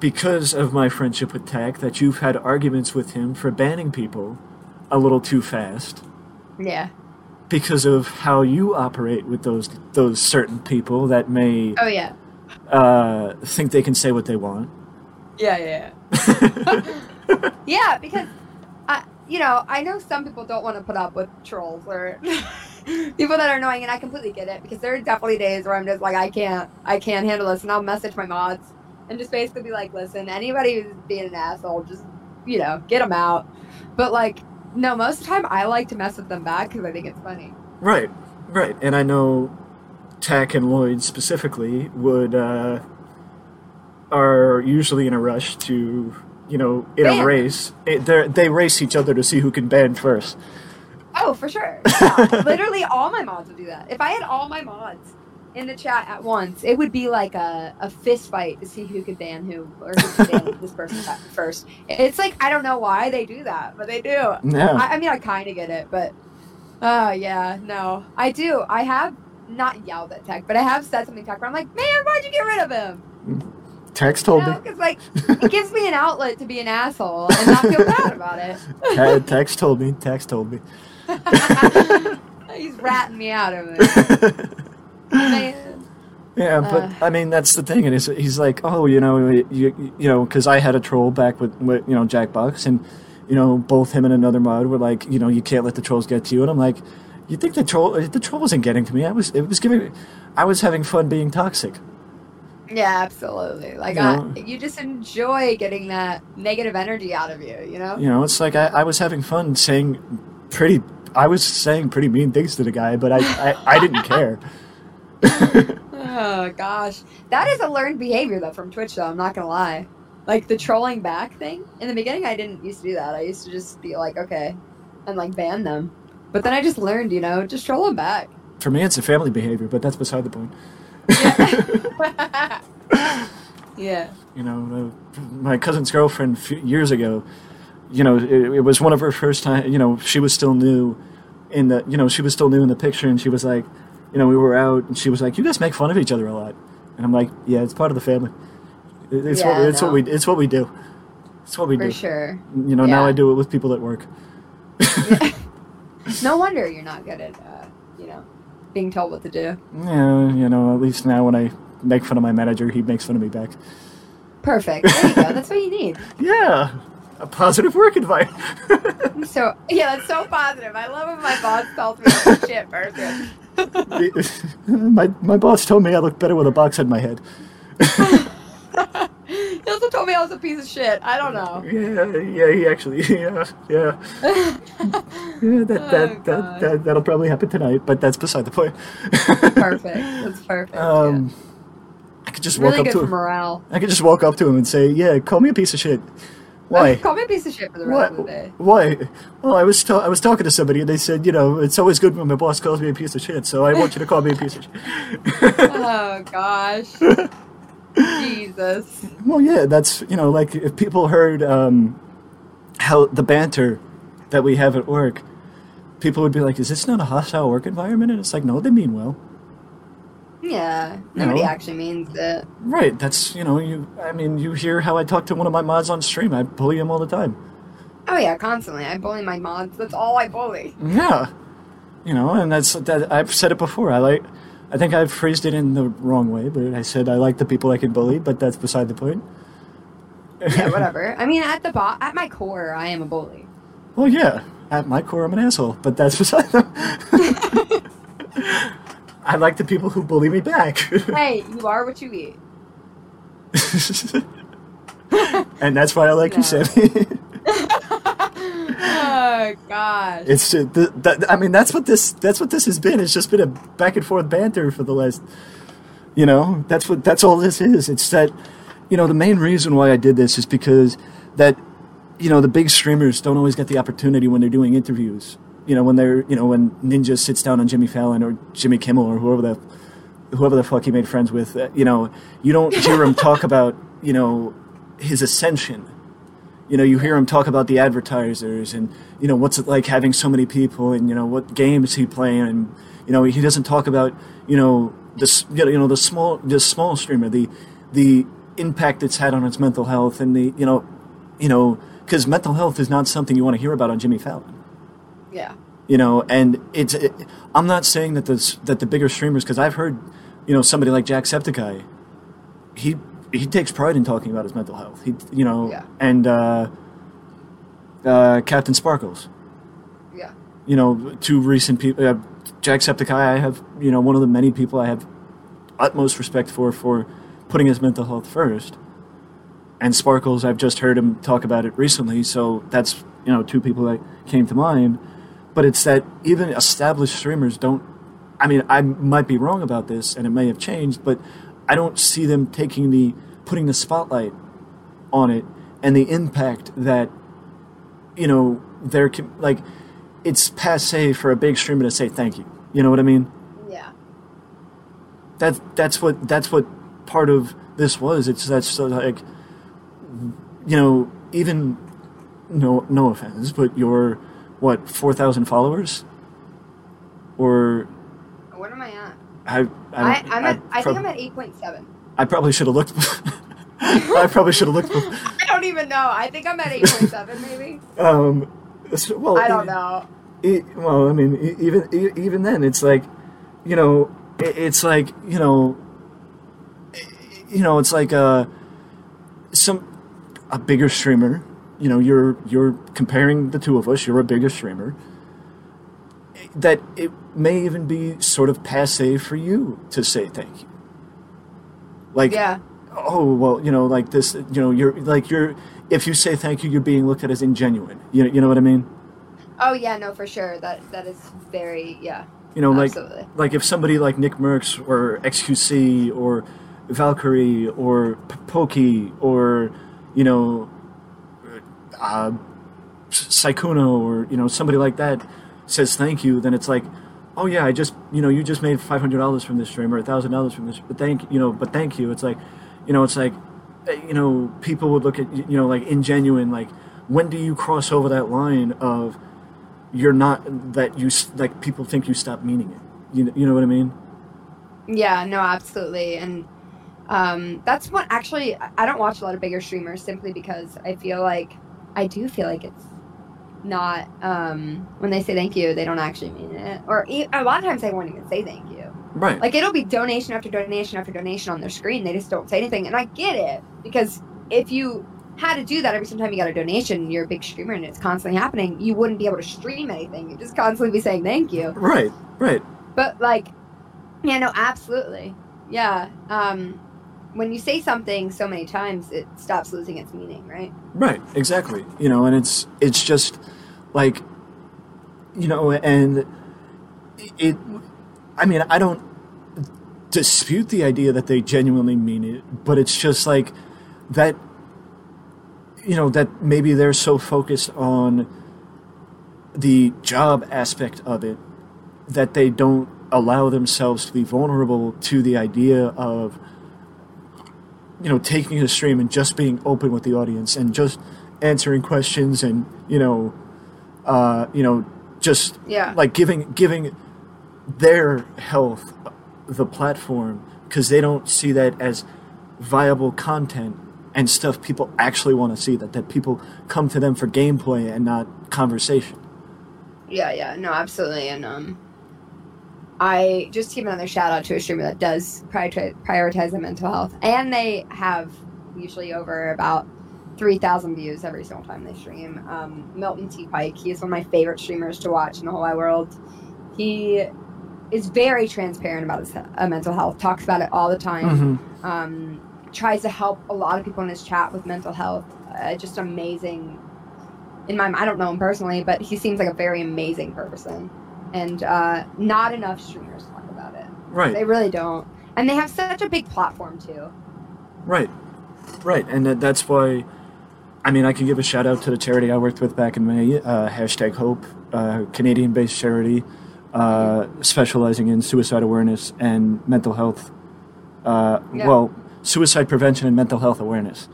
because of my friendship with Tack that you've had arguments with him for banning people a little too fast Yeah. because of how you operate with those those certain people that may Oh yeah. uh, think they can say what they want. Yeah, yeah. Yeah, yeah because I, you know, I know some people don't want to put up with trolls or people that are annoying, and I completely get it because there are definitely days where I'm just like, I can't, I can't handle this, and I'll message my mods and just basically be like, listen, anybody who's being an asshole, just you know, get them out. But like, no, most of the time I like to mess with them back because I think it's funny. Right, right. And I know Tack and Lloyd specifically would uh, are usually in a rush to, you know, in Ban. a race. It, they're- they race each other to see who can ban first. Oh, for sure. Yeah. Literally, all my mods would do that. If I had all my mods in the chat at once, it would be like a, a fist fight to see who could ban who or who could ban this person first. It's like I don't know why they do that, but they do. Yeah. I, I mean, I kind of get it, but oh yeah, no, I do. I have not yelled at Tack, but I have said something to Tack where I'm like, man, why'd you get rid of him? You told know, me. because like it gives me an outlet to be an asshole and not feel bad about it. Tax told me. Tax told me. He's ratting me out of it. Man. Yeah, but Uh. I mean that's the thing, and he's, he's like, oh, you know, you you know, because I had a troll back with, with you know Jackbox, and you know both him and another mod were like, you know, you can't let the trolls get to you, and I'm like, you think the troll the troll wasn't getting to me? I was it was giving, I was having fun being toxic. Yeah, absolutely. Like, You I, know? you just enjoy getting that negative energy out of you, you know? You know, it's like I, I was having fun saying pretty, I was saying pretty mean things to the guy, but I I, I didn't care. Oh, gosh. That is a learned behavior, though, from Twitch, though. I'm not going to lie. Like, the trolling back thing. In the beginning, I didn't used to do that. I used to just be like, okay, and, like, ban them. But then I just learned, you know, just troll them back. For me, it's a family behavior, but that's beside the point. Yeah. yeah. you know, uh, my cousin's girlfriend few years ago, you know, it, it was one of her first time, you know, she was still new in the, you know, she was still new in the picture and she was like, you know, we were out and she was like, you guys make fun of each other a lot. And I'm like, yeah, it's part of the family. It's Yeah, what it's no. what we it's what we do. It's what we For do. For sure. You know, now I do it with people at work. No wonder you're not good at, uh, you know, being told what to do. Yeah, you know, at least now when I make fun of my manager, he makes fun of me back. Perfect. There you go. That's what you need. Yeah, a positive work environment. So yeah, that's so positive. I love when my boss tells me a shit person. my my boss told me I look better with a box on my head. he also told me I was a piece of shit. I don't know. Yeah, yeah, he actually, yeah, yeah, yeah. That Oh, that, God. that that that'll probably happen tonight, but that's beside the point. Perfect. That's perfect. Um, I could just yeah. walk Really up to him. morale. I could just walk up to him and say, "Yeah, call me a piece of shit." Why? Call piece of shit for the Why? rest of the day. Why? Well, I was ta- I was talking to somebody and they said, you know, it's always good when my boss calls me a piece of shit, so I want you to call me a piece of shit. Oh gosh. Jesus. Well, yeah, that's you know, like if people heard um, how the banter that we have at work, people would be like, "Is this not a hostile work environment?" And it's like, no, they mean well. Yeah. Nobody know? actually means it. Right. That's you know, you. I mean, you hear how I talk to one of my mods on stream. I bully him all the time. Oh yeah, constantly. I bully my mods. That's all I bully. Yeah. You know, and that's that. I've said it before. I like. I think I've phrased it in the wrong way, but I said I like the people I can bully, but that's beside the point. Yeah, whatever. I mean, at the bo- at my core, I am a bully. Well, yeah. At my core, I'm an asshole, but that's beside them. I like the people who bully me back. Hey, you are what you eat. and that's why I like you, Sami. oh gosh. it's just, the, the, I mean, that's what this that's what this has been. It's just been a back and forth banter for the last, you know, that's what that's all this is. It's that, you know, the main reason why I did this is because that, you know, the big streamers don't always get the opportunity when they're doing interviews. You know, when they're, you know, when Ninja sits down on Jimmy Fallon or Jimmy Kimmel or whoever the, whoever the fuck he made friends with. uh, You know, you don't hear him talk about, you know, his ascension you know, you hear him talk about the advertisers and, you know, what's it like having so many people and, you know, what games he playing and, you know, he doesn't talk about, you know, the, you know, the small, the small streamer, the, the impact it's had on its mental health and the you know, you know, because mental health is not something you want to hear about on Jimmy Fallon. Yeah. You know, and it's it, I'm not saying that the that the bigger streamers because I've heard, you know, somebody like Jacksepticeye, he he takes pride in talking about his mental health. He you know, Yeah. and uh, uh, CaptainSparklez Yeah. you know, two recent people. Uh, Jacksepticeye, I have, you know, one of the many people I have utmost respect for for putting his mental health first. And Sparkles, I've just heard him talk about it recently, so that's, you know, two people that came to mind. But it's that even established streamers don't. I mean, I might be wrong about this, and it may have changed, but I don't see them taking the putting the spotlight on it and the impact that you know there can like it's passe for a big streamer to say thank you. You know what I mean? Yeah. That's that's what that's what part of this was. It's that's so like you know even no no offense, but your what four thousand followers or What am I at? I I, I, I'm at. I, prob- think I'm at eight point seven. I probably should have looked. I probably should have looked. I don't even know. I think I'm at eight point seven, maybe. Um, well, I don't know. Well, I mean, even even then, it's like, you know, it's like you know, you know, it's like uh, some a bigger streamer. You know, you're you're comparing the two of us. You're a bigger streamer. That it may even be sort of passe for you to say thank you. Like, Yeah. oh well, you know, like this. You know, you're like you're. If you say thank you, you're being looked at as ingenuine. You know, you know what I mean? Oh yeah, no, for sure. That that is very yeah. You know, like Absolutely. like if somebody like Nickmercs or XQC or Valkyrae or P- Pokey or you know uh, Sykkuno or you know somebody like that says thank you, then it's like, oh yeah, I just you know you just made five hundred dollars from this stream or thousand dollars from this, but thank you know, but thank you. It's like, you know, it's like, eh, you know, people would look at you know like ingenuine like when do you cross over that line of you're not that you like people think you stop meaning it. You know, you know what I mean? Yeah, no, absolutely. And um, that's what actually, I don't watch a lot of bigger streamers simply because I feel like, I do feel like it's not, um, when they say thank you, they don't actually mean it. Or a lot of times they won't even say thank you. Right. Like it'll be donation after donation after donation on their screen. They just don't say anything. And I get it because if you had to do that every time you got a donation, you're a big streamer and it's constantly happening, you wouldn't be able to stream anything. You'd just constantly be saying thank you. right. Right. But like, yeah, no, absolutely, yeah. Um, when you say something so many times, it stops losing its meaning, right? Right. Exactly. You know, and it's it's just like you know, and it. I mean, I don't dispute the idea that they genuinely mean it, but it's just like that. You know that maybe they're so focused on the job aspect of it that they don't allow themselves to be vulnerable to the idea of you know taking a stream and just being open with the audience and just answering questions and you know uh, you know just Yeah. like giving giving their health the platform because they don't see that as viable content and stuff people actually want to see that that people come to them for gameplay and not conversation Yeah, yeah, no, absolutely. And um, I just give another shout out to a streamer that does prioritize, their mental health, and they have usually over about three thousand views every single time they stream. Um, Milton T. Pike, he is one of my favorite streamers to watch in the whole wide world. He is very transparent about his uh, mental health, talks about it all the time. um, tries to help a lot of people in his chat with mental health. Uh, just amazing. In my, I don't know him personally, but he seems like a very amazing person, and uh, not enough streamers talk about it. right They really don't, and they have such a big platform too. Right, right, and that, that's why. I mean, I can give a shout out to the charity I worked with back in May, uh, hashtag Hope, uh, Canadian-based charity uh, specializing in suicide awareness and mental health. Uh, Yeah. Well, suicide prevention and mental health awareness,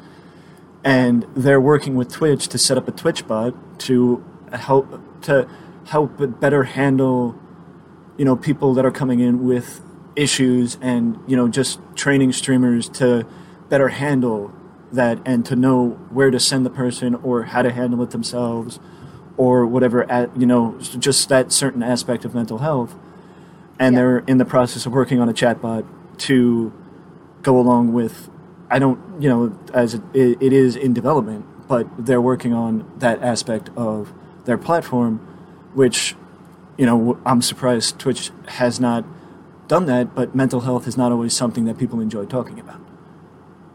and they're working with Twitch to set up a Twitch bot to help to help it better handle you know people that are coming in with issues and you know just training streamers to better handle that and to know where to send the person or how to handle it themselves or whatever at you know just that certain aspect of mental health and Yeah. they're in the process of working on a chatbot to go along with i don't you know as it, it is in development but they're working on that aspect of their platform which you know i'm surprised twitch has not done that but mental health is not always something that people enjoy talking about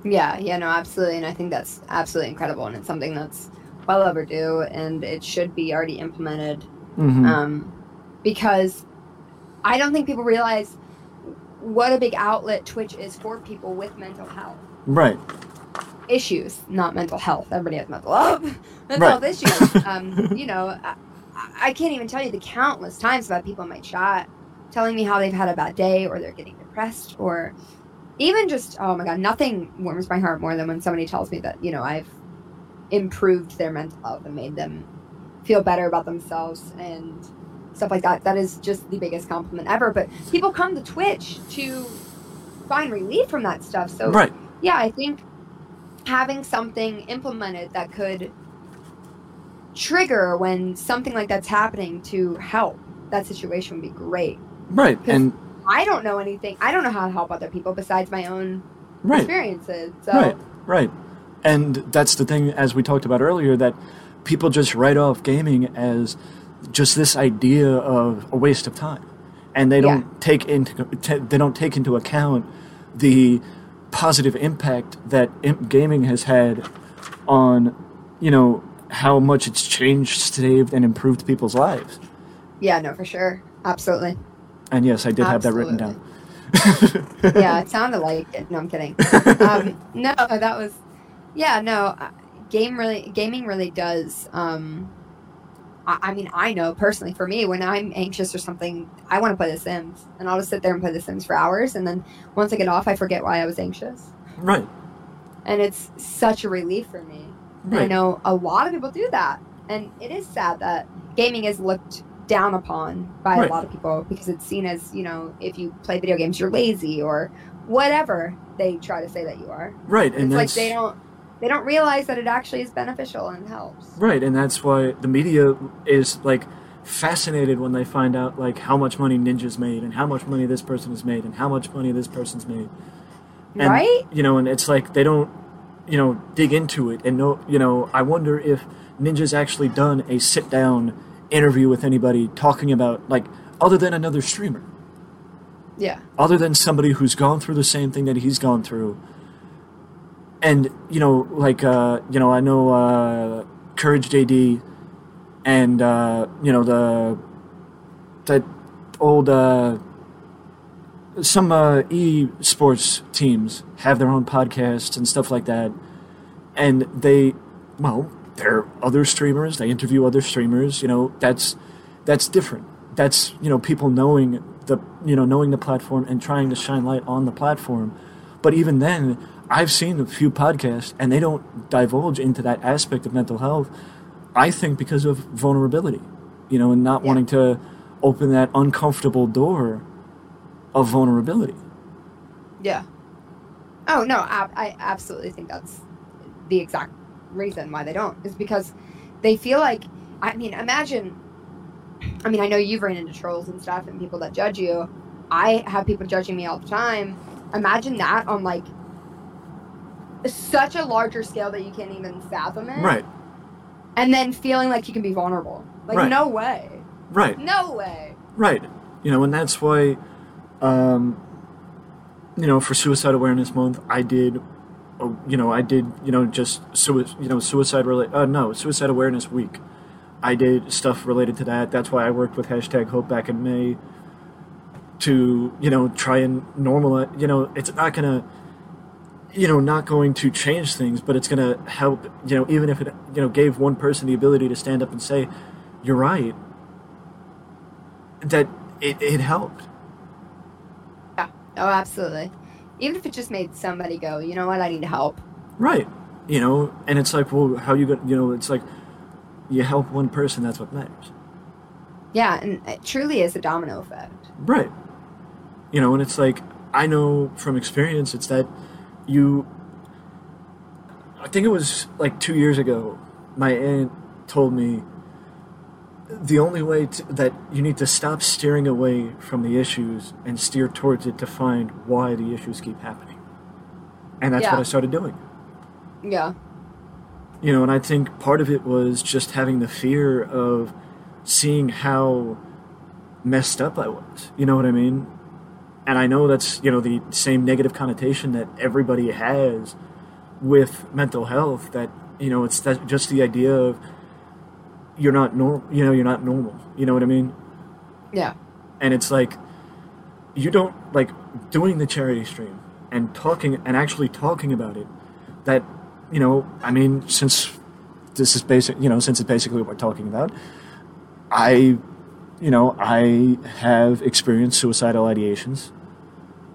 Yeah, yeah, no, absolutely. And I think that's absolutely incredible. And it's something that's well overdue and it should be already implemented. mm-hmm. Um, because I don't think people realize what a big outlet Twitch is for people with mental health right issues, not mental health. Everybody has mental health, mental Right. health issues. Um, you know, I, can't even tell you the countless times about people in my chat telling me how they've had a bad day or they're getting depressed or even just oh my god, nothing warms my heart more than when somebody tells me that you know I've improved their mental health and made them feel better about themselves and stuff like that. That is just the biggest compliment ever. But people come to Twitch to find relief from that stuff. So right yeah, I think having something implemented that could trigger when something like that's happening to help that situation would be great. Right. and I don't know anything. I don't know how to help other people besides my own right experiences. So Right, right. And that's the thing, as we talked about earlier, that people just write off gaming as just this idea of a waste of time, and they don't take into they don't take into account the positive impact that gaming has had on, you know, how much it's changed, saved, and improved people's lives. yeah, no, for sure, absolutely. And yes, I did have that written down. yeah, it sounded like it. No, I'm kidding. Um, no, that was, yeah, no. uh, Game really, gaming really does. Um, I, I mean, I know personally for me, when I'm anxious or something, I want to play The Sims, and I'll just sit there and play The Sims for hours, and then once I get off, I forget why I was anxious, right, and it's such a relief for me. And I know a lot of people do that, and it is sad that gaming is looked down upon by Right. a lot of people because it's seen as you know if you play video games you're lazy or whatever they try to say that you are. right. And it's like they don't they don't realize that it actually is beneficial and helps. Right, and that's why the media is like fascinated when they find out like how much money Ninja's made and how much money this person has made and how much money this person's made. And, right? You know, and it's like they don't, you know, dig into it and know, you know, I wonder if Ninja's actually done a sit down interview with anybody talking about like other than another streamer, Yeah. other than somebody who's gone through the same thing that he's gone through. And you know, like uh, you know, I know uh, Courage JD, and uh, you know the that old uh, some uh, e sports teams have their own podcasts and stuff like that, and they well, they're other streamers. They interview other streamers. You know, that's that's different. That's you know people knowing the you know knowing the platform and trying to shine light on the platform. But even then, I've seen a few podcasts and they don't divulge into that aspect of mental health. I think because of vulnerability, you know, and not Yeah. wanting to open that uncomfortable door of vulnerability. Yeah. Oh no, I, I absolutely think that's the exact reason why they don't is because they feel like I mean, imagine I mean, I know you've ran into trolls and stuff and people that judge you. I have people judging me all the time. Imagine that on like such a larger scale that you can't even fathom it. Right, And then feeling like you can be vulnerable. Like Right. no way. right. No way. Right. You know, and that's why, um, you know, for Suicide Awareness Month, I did, you know, I did, you know, just sui- you know, suicide related. Uh, no, Suicide Awareness Week. I did stuff related to that. That's why I worked with hashtag Hope back in May. To you know, try and normalize. You know, it's not gonna. You know, not going to change things, but it's gonna help. You know, even if it you know gave one person the ability to stand up and say, "You're right," that it, it helped. Oh, absolutely. Even if it just made somebody go, you know what, I need help. Right. You know, and it's like, well, how you got, you know, it's like you help one person, that's what matters. Yeah, and it truly is a domino effect. Right. You know, and it's like, I know from experience, it's that you I think it was like two years ago. My aunt told me the only way to, that you need to stop steering away from the issues and steer towards it to find why the issues keep happening. And that's Yeah. what I started doing. Yeah. You know, and I think part of it was just having the fear of seeing how messed up I was. You know what I mean? And I know that's, you know, the same negative connotation that everybody has with mental health that, you know, it's that just the idea of you're not normal, you know, you're not normal. You know what I mean? Yeah. and it's like you don't like doing the charity stream and talking and actually talking about it that you know i mean since this is basic you know since it's basically what we're talking about i you know i have experienced suicidal ideations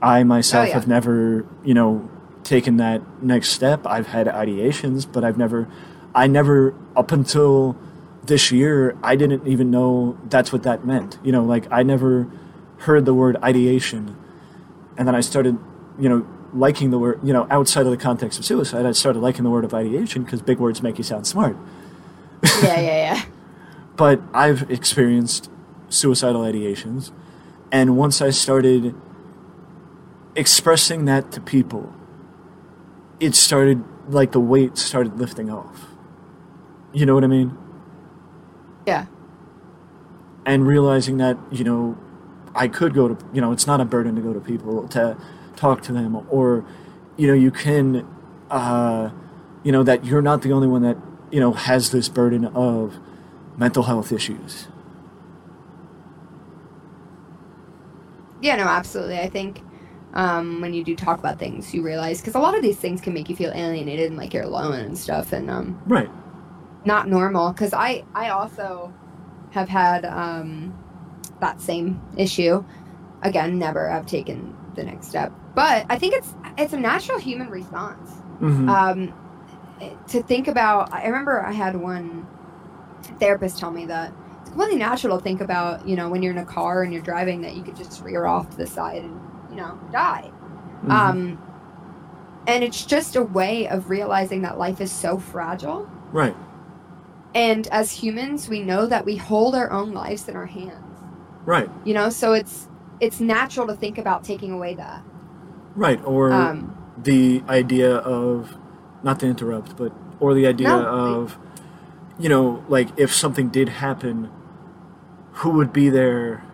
i myself Oh, yeah. have never you know taken that next step i've had ideations but i've never i never up until this year i didn't even know that's what that meant you know like i never heard the word ideation and then i started you know liking the word you know outside of the context of suicide i started liking the word of ideation because big words make you sound smart Yeah, yeah, yeah. but I've experienced suicidal ideations, and once I started expressing that to people, it started like the weight started lifting off. You know what I mean? Yeah. And realizing that, you know, I could go to, you know, it's not a burden to go to people to talk to them, or, you know, you can, uh, you know, that you're not the only one that, you know, has this burden of mental health issues. Yeah, no, absolutely. I think um, when you do talk about things, you realize because a lot of these things can make you feel alienated and like you're alone and stuff, and um, Right. Not normal. Because I, I also have had um, that same issue. Again, never have taken the next step, but I think it's it's a natural human response. hmm um, to think about i remember i had one therapist tell me that it's completely natural to think about you know when you're in a car and you're driving that you could just rear off to the side and you know die Mm-hmm. um, and it's just a way of realizing that life is so fragile right. And as humans we know that we hold our own lives in our hands Right. you know so it's it's natural to think about taking away that Right. Or um, the idea of, not to interrupt, but, or the idea No. of, you know, like if something did happen, who would be there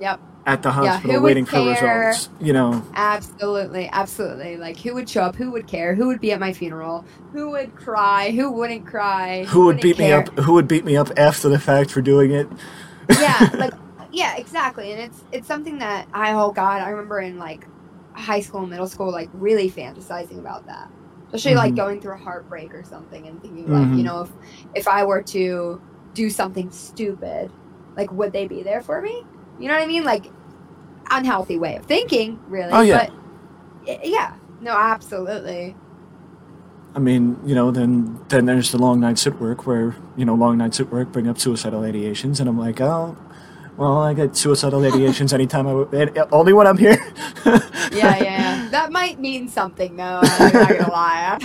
yep at the hospital would waiting for results? You know, Absolutely, absolutely. Like, who would show up? Who would care? Who would be at my funeral? Who would cry? Who wouldn't cry? who would wouldn't beat me up? Who would beat me up after the fact for doing it? yeah, like, yeah, exactly. And it's it's something that I oh god, I remember in like high school, middle school, like really fantasizing about that. Especially like Mhm. going through a heartbreak or something, and thinking like, Mhm. you know, if if I were to do something stupid, like would they be there for me? You know what I mean? Like unhealthy way of thinking, really. Oh, yeah. But yeah, no, absolutely. I mean, you know, then then there's the long nights at work where you know long nights at work bring up suicidal ideations, and I'm like, oh, well, I get suicidal ideations anytime I w- and- only when I'm here. Yeah, yeah, yeah. That might mean something, though. I'm not gonna lie.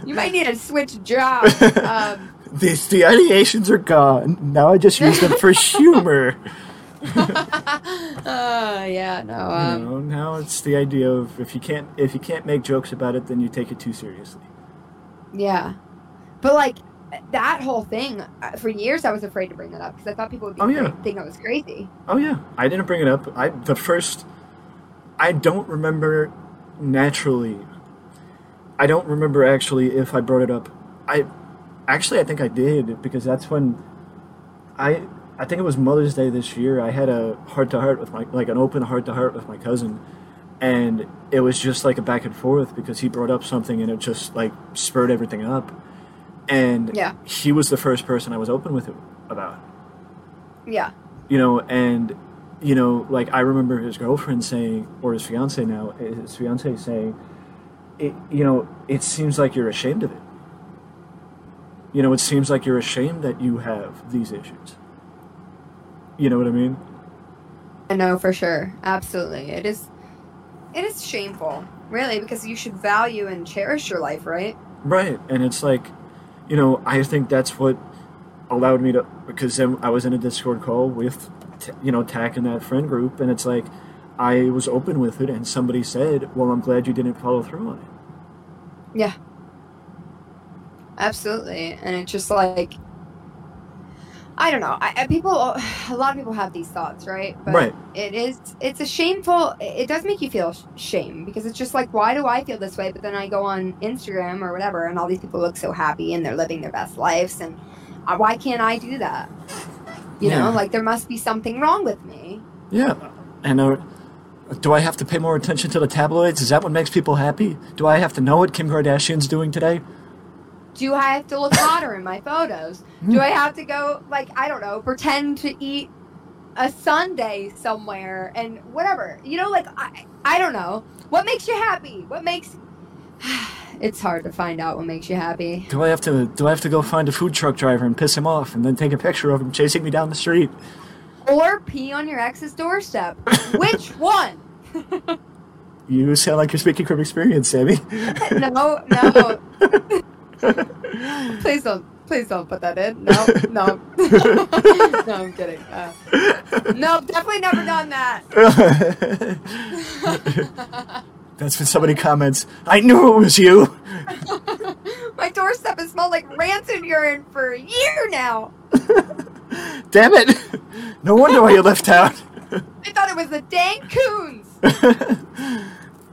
you might need to switch jobs. Um, These the ideations are gone. Now I just use them for humor. uh, yeah, no. you Um, know, now it's the idea of if you can't if you can't make jokes about it, then you take it too seriously. yeah, but like that whole thing uh, for years, I was afraid to bring that up because I thought people would be Oh, yeah. cra- think I was crazy. Oh yeah, I didn't bring it up. I the first, I don't remember naturally. I don't remember actually if I brought it up. I actually I think I did because that's when I I think it was Mother's Day this year. I had a heart to heart with my like an open heart to heart with my cousin, and it was just like a back and forth because he brought up something and it just like spurred everything up, and Yeah. he was the first person I was open with about Yeah, you know, and you know, like I remember his girlfriend saying, or his fiance now, his fiance saying, it, you know, it seems like you're ashamed of it. You know, it seems like you're ashamed that you have these issues. You know what I mean? I know for sure. Absolutely, it is. It is shameful. Really, because you should value and cherish your life, right? Right, and it's like, you know, I think that's what allowed me to because then I was in a Discord call with, you know, Tack and that friend group, and it's like, I was open with it, and somebody said, "Well, I'm glad you didn't follow through on it." Yeah. Absolutely, and it's just like I don't know. I, people, a lot of people have these thoughts, right? But Right. It is. It's a shameful. It does make you feel shame because it's just like, why do I feel this way? But then I go on Instagram or whatever, and all these people look so happy and they're living their best lives, and uh, why can't I do that? You Yeah. know, like there must be something wrong with me. Yeah, and uh, do I have to pay more attention to the tabloids? Is that what makes people happy? Do I have to know what Kim Kardashian's doing today? Do I have to look hotter in my photos? Do hmm. I have to go like I don't know, pretend to eat a sundae somewhere and whatever? You know, like I I don't know. What makes you happy? What makes It's hard to find out what makes you happy. Do I have to do I have to go find a food truck driver and piss him off, and then take a picture of him chasing me down the street? Or pee on your ex's doorstep. Which one? You sound like you're speaking from experience, Sami. no, no. please don't please don't put that in. No, no. no, I'm kidding. Uh, no, definitely never done that. That's when somebody comments, "I knew it was you." My doorstep has smelled like rancid urine for a year now. Damn it! No wonder why you left town. I thought it was the dang coons.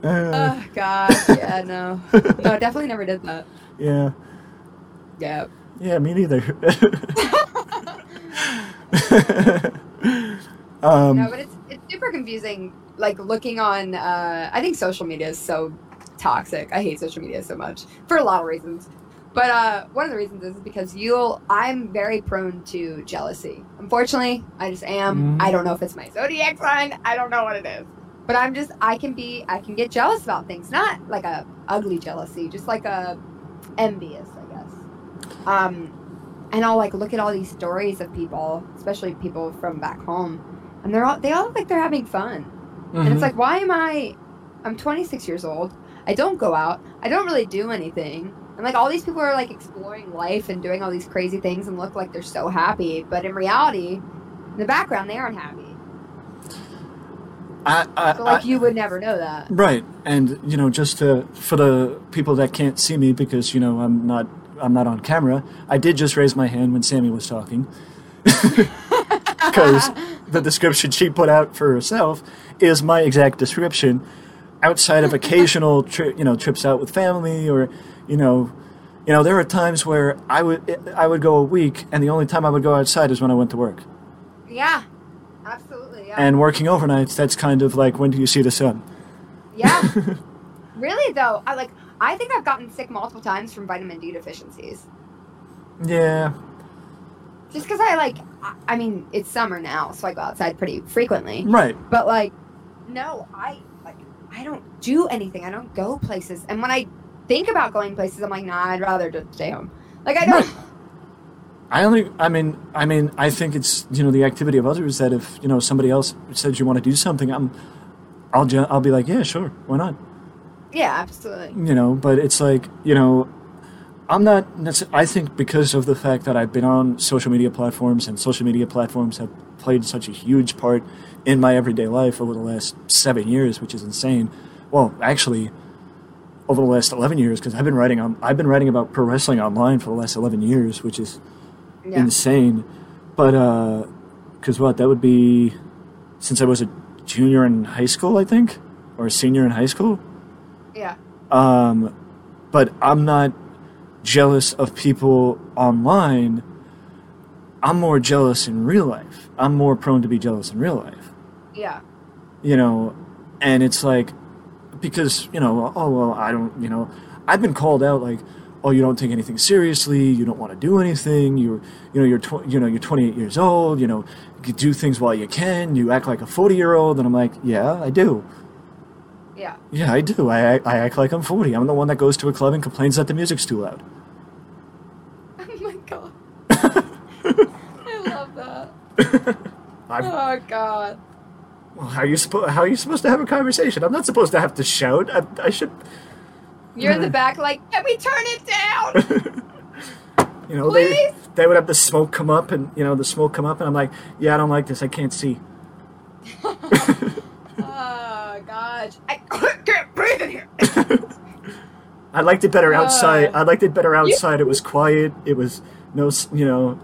Uh, Oh God, yeah, no, no, definitely never did that. Yeah, Yeah. yeah, me neither. um, No, but it's it's super confusing. Like looking on, uh, I think social media is so toxic. I hate social media so much for a lot of reasons. But uh, one of the reasons is because you'll. I'm very prone to jealousy. Unfortunately, I just am. Mhm. I don't know if it's my zodiac sign. I don't know what it is. But I'm just. I can be. I can get jealous about things. Not like a ugly jealousy. Just like a envious, I guess. Um, and I'll like look at all these stories of people, especially people from back home, and they're all they all look like they're having fun. And mhm. it's like, why am I? I'm 26 years old. I don't go out. I don't really do anything. And like all these people are like exploring life and doing all these crazy things and look like they're so happy, but in reality, in the background they aren't happy. I, I, But like I- you would never know that. Right, and you know, just to, for the people that can't see me because you know I'm not I'm not on camera. I did just raise my hand when Sami was talking because the description she put out for herself is my exact description. Outside of occasional tri- you know trips out with family or you know you know there are times where I would I would go a week and the only time I would go outside is when I went to work. Yeah. Yeah. And working overnights, that's kind of like when do you see the sun? yeah. really though, I like. I think I've gotten sick multiple times from vitamin D deficiencies. Yeah, Just because I like, I, I mean, it's summer now, so I go outside pretty frequently. right. But like, no, I like I don't do anything. I don't go places. And when I think about going places, I'm like, nah, I'd rather just stay home. Like I don't. I only, I mean, I mean, I think it's you know the activity of others that if you know somebody else says you want to do something, I'm, I'll ju- I'll be like, yeah, sure, why not? Yeah, absolutely. You know, but it's like you know, I'm not. I think because of the fact that I've been on social media platforms and social media platforms have played such a huge part in my everyday life over the last seven years, which is insane. Well, actually, over the last eleven years, because I've been writing on, I've been writing about pro wrestling online for the last eleven years, which is Yeah. insane. But because what that would be since I was a junior in high school, I think, or a senior in high school. Yeah. Um, but I'm not jealous of people online. I'm more jealous in real life. I'm more prone to be jealous in real life. Yeah. You know, and it's like because you know, oh well, I don't, you know, I've been called out like, oh, you don't take anything seriously. You don't want to do anything. You, you know, you're, tw- you know, you're 28 years old. You know, you do things while you can. You act like a 40 year old, and I'm like, yeah, I do. Yeah. Yeah, I do. I, I I act like I'm 40. I'm the one that goes to a club and complains that the music's too loud. Oh my god. I love that. Oh god. Well, how are you supposed how are you supposed to have a conversation? I'm not supposed to have to shout. I, I should, You're in the back, like, can we turn it down? you know, Please? they they would have the smoke come up, and you know, the smoke come up, and I'm like, yeah, I don't like this. I can't see. oh gosh, I can't breathe in here. I liked it better Uh, outside. I liked it better outside. It was quiet. It was no, you know.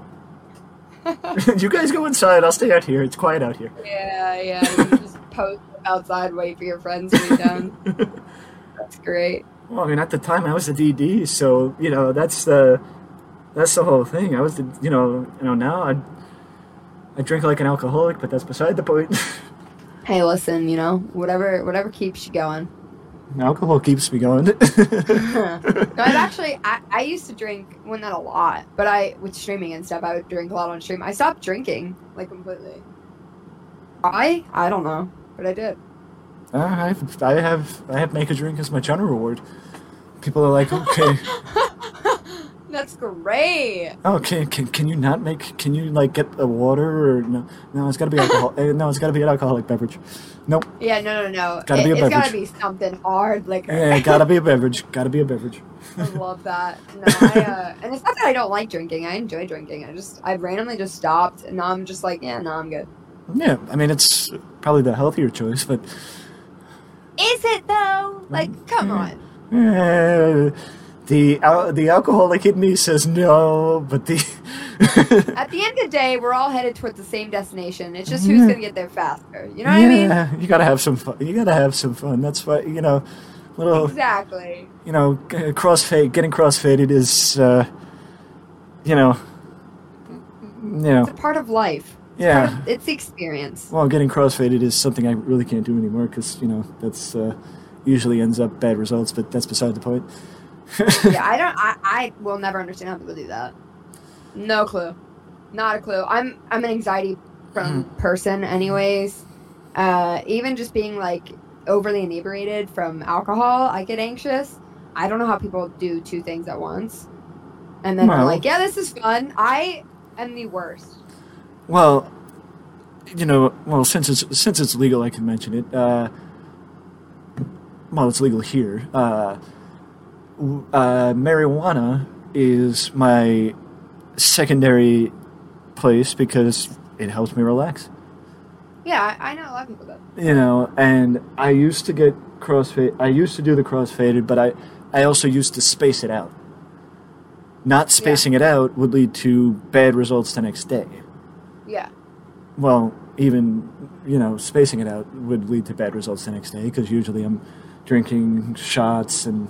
you guys go inside. I'll stay out here. It's quiet out here. Yeah, yeah. You just post outside, wait for your friends to be done. That's great. Well, I mean, at the time I was a DD, so you know that's the that's the whole thing. I was the you know you know now I I drink like an alcoholic, but that's beside the point. Hey, listen, you know, whatever, whatever keeps you going. Alcohol keeps me going. no, I've actually, I, I used to drink, well, not a lot, but I, with streaming and stuff, I would drink a lot on stream. I stopped drinking, like, completely. Why? I don't know, but I did. Uh, I have I have I have make a drink as my channel reward. People are like, okay, That's great. oh, can can can you not make? Can you like get a water or no? No, it's got to be alcohol. eh, no, it's got to be an alcoholic beverage. Nope. Yeah, no, no, no. Gotta it, be a has gotta be something hard like. Yeah, gotta be a beverage. Gotta be a beverage. I love that. No, I, uh, and it's not that I don't like drinking. I enjoy drinking. I just, I randomly just stopped, and now I'm just like, yeah, no, I'm good. Yeah, I mean it's probably the healthier choice, but Is it though? Like, come on. eh, the al- the alcoholic in me says no, but the At the end of the day, we're all headed towards the same destination. It's just who's gonna get there faster. You know what I mean? yeah, you gotta have some fun. You gotta have some fun. That's why you know, little Exactly. you know, crossfade. Getting crossfaded is, uh, you know, you know, It's a part of life. Yeah. Part of- it's the experience. Well, getting crossfaded is something I really can't do anymore because you know that's uh, usually ends up bad results. But that's beside the point. yeah, I don't. I, I will never understand how people do that. No clue. Not a clue. I'm I'm an anxiety prone person, anyways. Uh, even just being like overly inebriated from alcohol, I get anxious. I don't know how people do two things at once, and then they're Well- like, "Yeah, this is fun." I am the worst. Well, you know, well since it's since it's legal, I can mention it. Uh, well, it's legal here. Uh, uh, marijuana is my secondary place because it helps me relax. Yeah, I, I know a lot of people do. You know, and I used to get crossfade. I used to do the crossfaded, but I I also used to space it out. Not spacing it out would lead to bad results the next day. Yeah. well, even you know, spacing it out would lead to bad results the next day because usually I'm drinking shots, and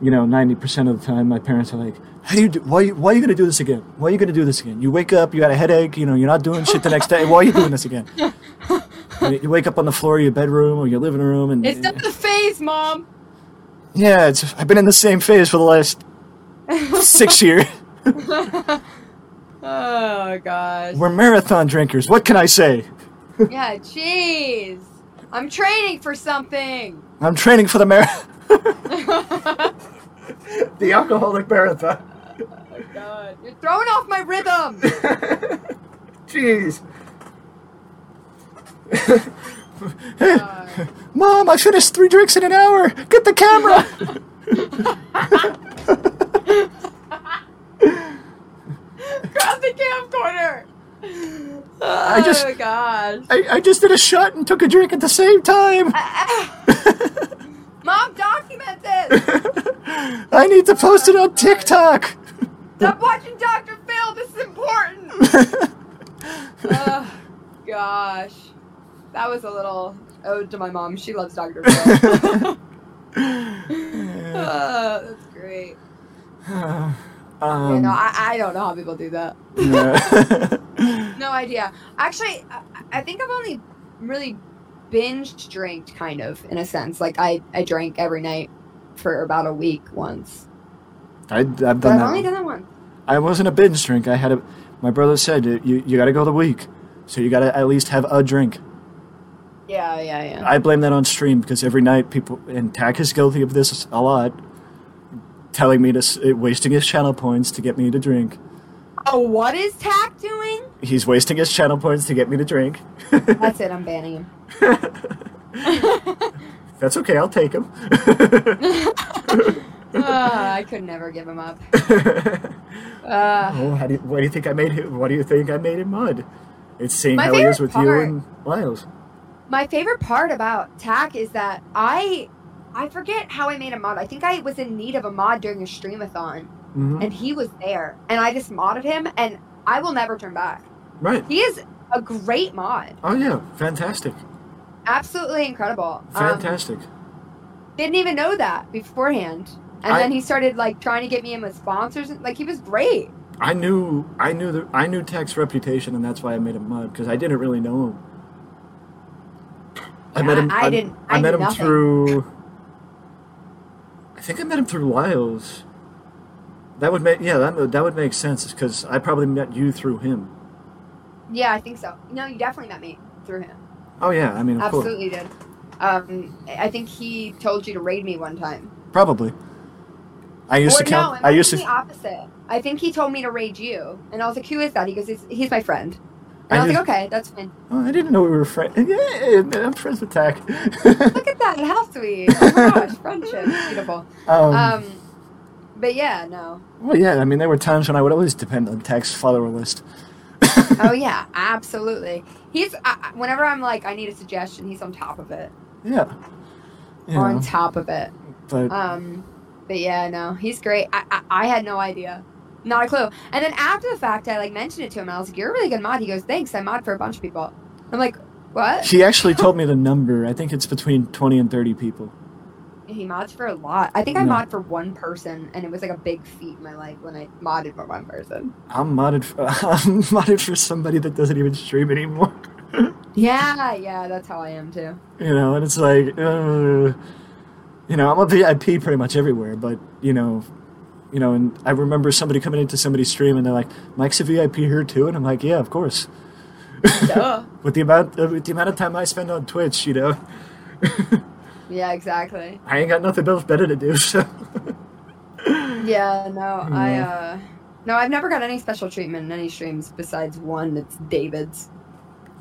you know, ninety percent of the time my parents are like, "How do you do? Why? Why are you going to do this again? Why are you going to do this again? You wake up, you got a headache, you know, you're not doing shit the next day. Why are you doing this again? You wake up on the floor of your bedroom or your living room, and It's not the phase, mom. yeah, it's, I've been in the same phase for the last six years. Oh gosh. We're marathon drinkers. What can I say? Yeah, jeez. I'm training for something. I'm training for the marathon. the alcoholic marathon. Oh god. You're throwing off my rhythm. Jeez. God. Mom, I finished three drinks in an hour. Get the camera. Grab the camcorder. I just- Oh gosh. I, I just did a shot and took a drink at the same time. Ah, ah. Mom, document this. I need to post it on TikTok. Stop watching Dr. Phil. This is important. oh gosh. That was a little ode to my mom. She loves Dr. Phil. Oh, that's great. Yeah, Um, no, I, I don't know how people do that. yeah. No idea. Actually, I, I think I've only really binge drank, kind of, in a sense. Like, I, I drank every night for about a week once. I, I've done But I've that. only done that once. I wasn't a binge drink. I had a. My brother said you you got to go the week, so you got to at least have a drink. Yeah, yeah, yeah. I blame that on stream because every night people and Tack is guilty of this a lot, telling me to wasting his channel points to get me to drink. Oh, what is Tack doing? He's wasting his channel points to get me to drink. That's it. I'm banning him. That's okay. I'll take him. Ah, I could never give him up. Uh, oh, how do you, what do you think I made him? What do you think I made him mud? It's seeing My how he is favorite with you and Miles. my favorite part about Tack is that I I forget how I made a mod. I think I was in need of a mod during a streamathon, hmm and he was there, and I just modded him, and I will never turn back. Right. He is a great mod, Oh yeah, fantastic, absolutely incredible. Um, fantastic. didn't even know that beforehand, and I- then he started like trying to get me in with sponsors. and Like he was great. I knew, I knew the, I knew Tack's reputation, and that's why I made him mod because I didn't really know him. I Yeah, met him. I didn't- I met him nothing. through. I think I met him through Lyles. That would make yeah that that would make sense because I probably met you through him. Yeah, I think so. No, you definitely met me through him. Oh yeah, I mean of course, Absolutely did. Um, I think he told you to raid me one time. probably. I used or to no, count. it I used to. the opposite. I think he told me to raid you, and I was like, "Who is that?" He goes, "He's, he's my friend." And I I, was just- like, "Okay, that's fine." Oh, I didn't know we were friends. Yeah, I'm friends with Tack. Look at that! How sweet! Oh my gosh, friendship, beautiful. um, Um, but yeah, no. well, yeah. I mean, there were times when I would always depend on Tack's follower list. Oh yeah, absolutely. He's I- whenever I'm like, I need a suggestion, he's on top of it. Yeah. You On know, top of it. but Um, but yeah, no, he's great. I, I I had no idea, not a clue. And then after the fact, I like mentioned it to him, I was like, "You're a really good mod." He goes, "Thanks, I mod for a bunch of people." I'm like, "What?" he actually told me the number. I think it's between 20 and 30 people. He mods for a lot. I think I No. mod for one person, and it was like a big feat in my life when I modded for one person. I'm modded. For, I'm modded for somebody that doesn't even stream anymore. Yeah, yeah, that's how I am too. You know, and it's like, uh, you know, I'm a VIP pretty much everywhere, but you know, you know, and I remember somebody coming into somebody's stream and they're like, "Mike's a VIP here too," and I'm like, "Yeah, of course." Duh. With the amount, uh, with the amount of time I spend on Twitch, you know, yeah, exactly. I ain't got nothing else better to do. So, Yeah, no, I uh, no, I've never got any special treatment in any streams besides one that's David's.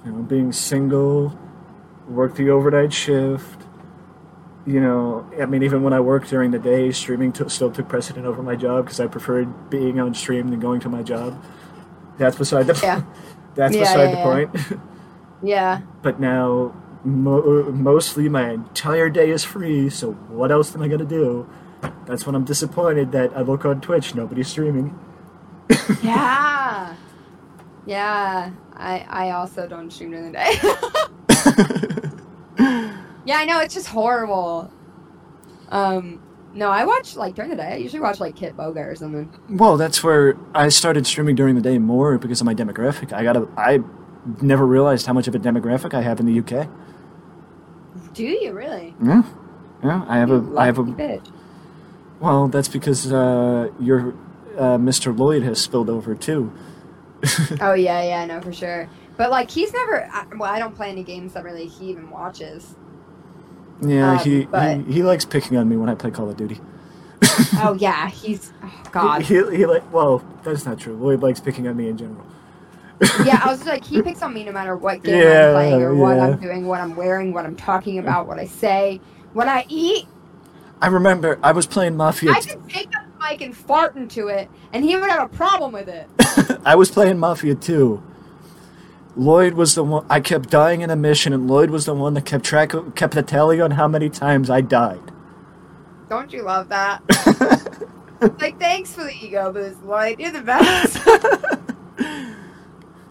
you know, being single, work the overnight shift. You know, I mean, even when I worked during the day, streaming t- still took precedent over my job because I preferred being on stream than going to my job. That's beside the Yeah. that's Yeah, beside yeah, the point. Yeah, but now, mo- mostly my entire day is free. So what else am I gonna do? That's when I'm disappointed that I look on Twitch, nobody's streaming. yeah, yeah. I I also don't stream during the day. Yeah, I know it's just horrible. Um, no, I watch like during the day. I usually watch like Kitboga or something. Well, that's where I started streaming during the day more because of my demographic. I got a, I never realized how much of a demographic I have in the UK. Do you really? Yeah, yeah. I have a, You I have a. bitch. Well, that's because uh, your uh, Mr. Lloyd has spilled over too. Oh yeah, yeah, I know for sure. But like he's never. I, well, I don't play any games that really he even watches. Yeah, Um, he, but- he he likes picking on me when I play Call of Duty. oh yeah, he's. Oh God. He, he, he like. Well, that's not true. Lloyd likes picking on me in general. yeah, I was like, he picks on me no matter what game Yeah, I'm playing or what. I'm doing, what I'm wearing, what I'm talking about, what I say, what I eat. I remember I was playing Mafia. I could take up the mic and fart into it, and he would have a problem with it. I was playing Mafia 2. Lloyd was the one. I kept dying in a mission, and Lloyd was the one that kept track, of, kept the tally on how many times I died. Don't you love that? like, thanks for the ego boost, Lloyd. You're the best.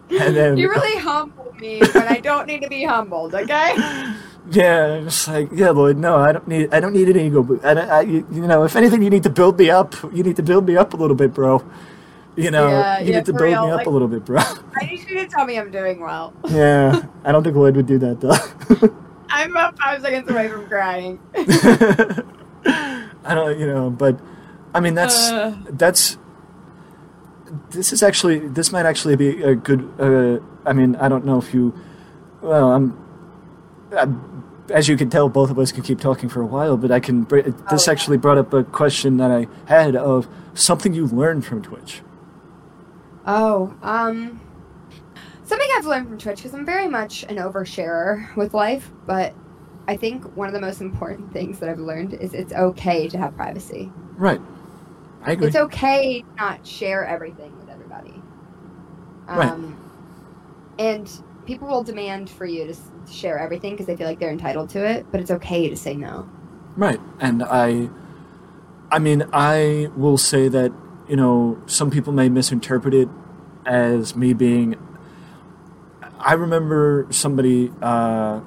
And then, you really humble me when I don't need to be humbled. Okay? yeah, it's like, yeah, Lloyd. No, I don't need. I don't need an ego boost. I, don't- I, you know, if anything, you need to build me up. You need to build me up a little bit, bro. You know, Yeah, you yeah, need to build real, me up like- a little bit, bro. I need you to tell me I'm doing well. yeah, I don't think Lloyd would do that though. I'm about five seconds away from crying. I don't, you know, but I mean that's Uh. that's this is actually this might actually be a good. Uh, I mean, I don't know if you. Well, I'm. I'm as you can tell, both of us can keep talking for a while, but I can. br- This yeah. actually brought up a question that I had of something you learned from Twitch. Oh, um, something I've learned from Twitch because I'm very much an oversharer with life, but I think one of the most important things that I've learned is it's okay to have privacy. Right. I agree. It's okay to not share everything with everybody. Right. Um, and people will demand for you to share everything because they feel like they're entitled to it, but it's okay to say no. Right. And I I mean, I will say that, you know, some people may misinterpret it as me being I remember somebody uh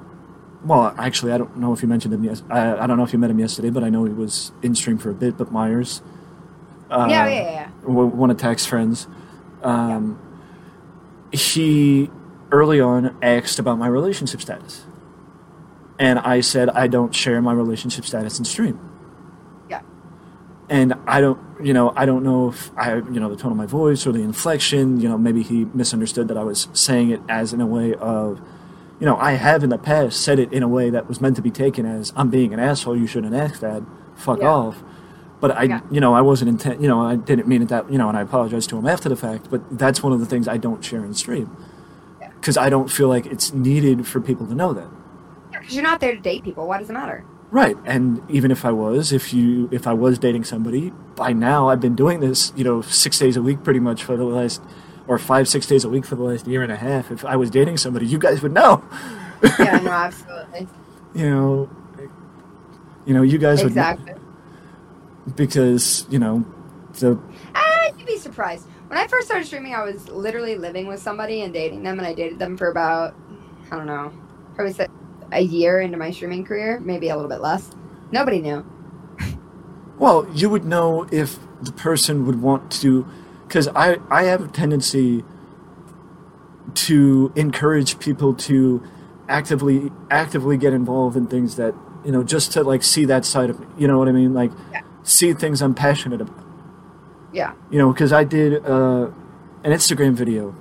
well, actually, I don't know if you mentioned him. Yes, I, I don't know if you met him yesterday, but I know he was in stream for a bit. But Myers, uh, yeah, yeah, yeah, yeah. one of Tack's friends, um, he early on asked about my relationship status, and I said I don't share my relationship status in stream. Yeah. And I don't, you know, I don't know if I, you know, the tone of my voice or the inflection, you know, maybe he misunderstood that I was saying it as in a way of, you know, I have in the past said it in a way that was meant to be taken as I'm being an asshole. You shouldn't ask that. Fuck Yeah. off. But I, Yeah. you know, I wasn't intent. You know, I didn't mean it that. You know, and I apologize to him after the fact. But that's one of the things I don't share in stream Yeah. because I don't feel like it's needed for people to know that. Because you're not there to date people. Why does it matter? Right, and even if I was, if you, if I was dating somebody, by now I've been doing this, you know, six days a week, pretty much for the last, or five, six days a week for the last year and a half. If I was dating somebody, you guys would know. Yeah, no, absolutely. You know, you know, you guys exactly. would know because you know, the Ah, you'd be surprised. When I first started streaming, I was literally living with somebody and dating them, and I dated them for about, I don't know, probably se- a year into my streaming career, maybe a little bit less. Nobody knew. Well, you would know if the person would want to, because I I have a tendency to encourage people to actively actively get involved in things that you know just to like see that side of me. You know what I mean? Like Yeah. see things I'm passionate about. Yeah. You know, because I did uh, an Instagram video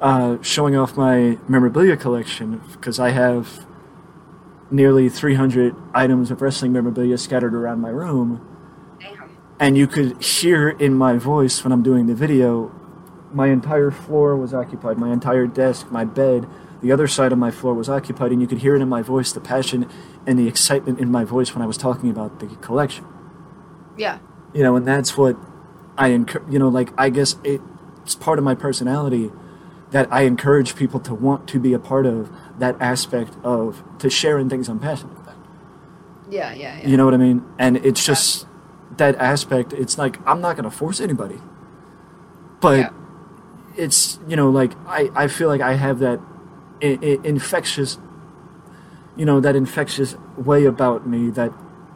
uh, showing off my memorabilia collection because I have nearly 300 items of wrestling memorabilia scattered around my room Damn. and you could hear in my voice when I'm doing the video, my entire floor was occupied, my entire desk, my bed, the other side of my floor was occupied, and you could hear it in my voice, the passion and the excitement in my voice when I was talking about the collection. Yeah. You know, and that's what I encourage. You know, like I guess it's part of my personality that I encourage people to want to be a part of that aspect of to share in things I'm passionate about. Yeah, yeah, yeah. You know what I mean? And it's just that aspect. It's like I'm not going to force anybody, but Yeah. it's you know like I I feel like I have that I- I- infectious, you know, that infectious way about me that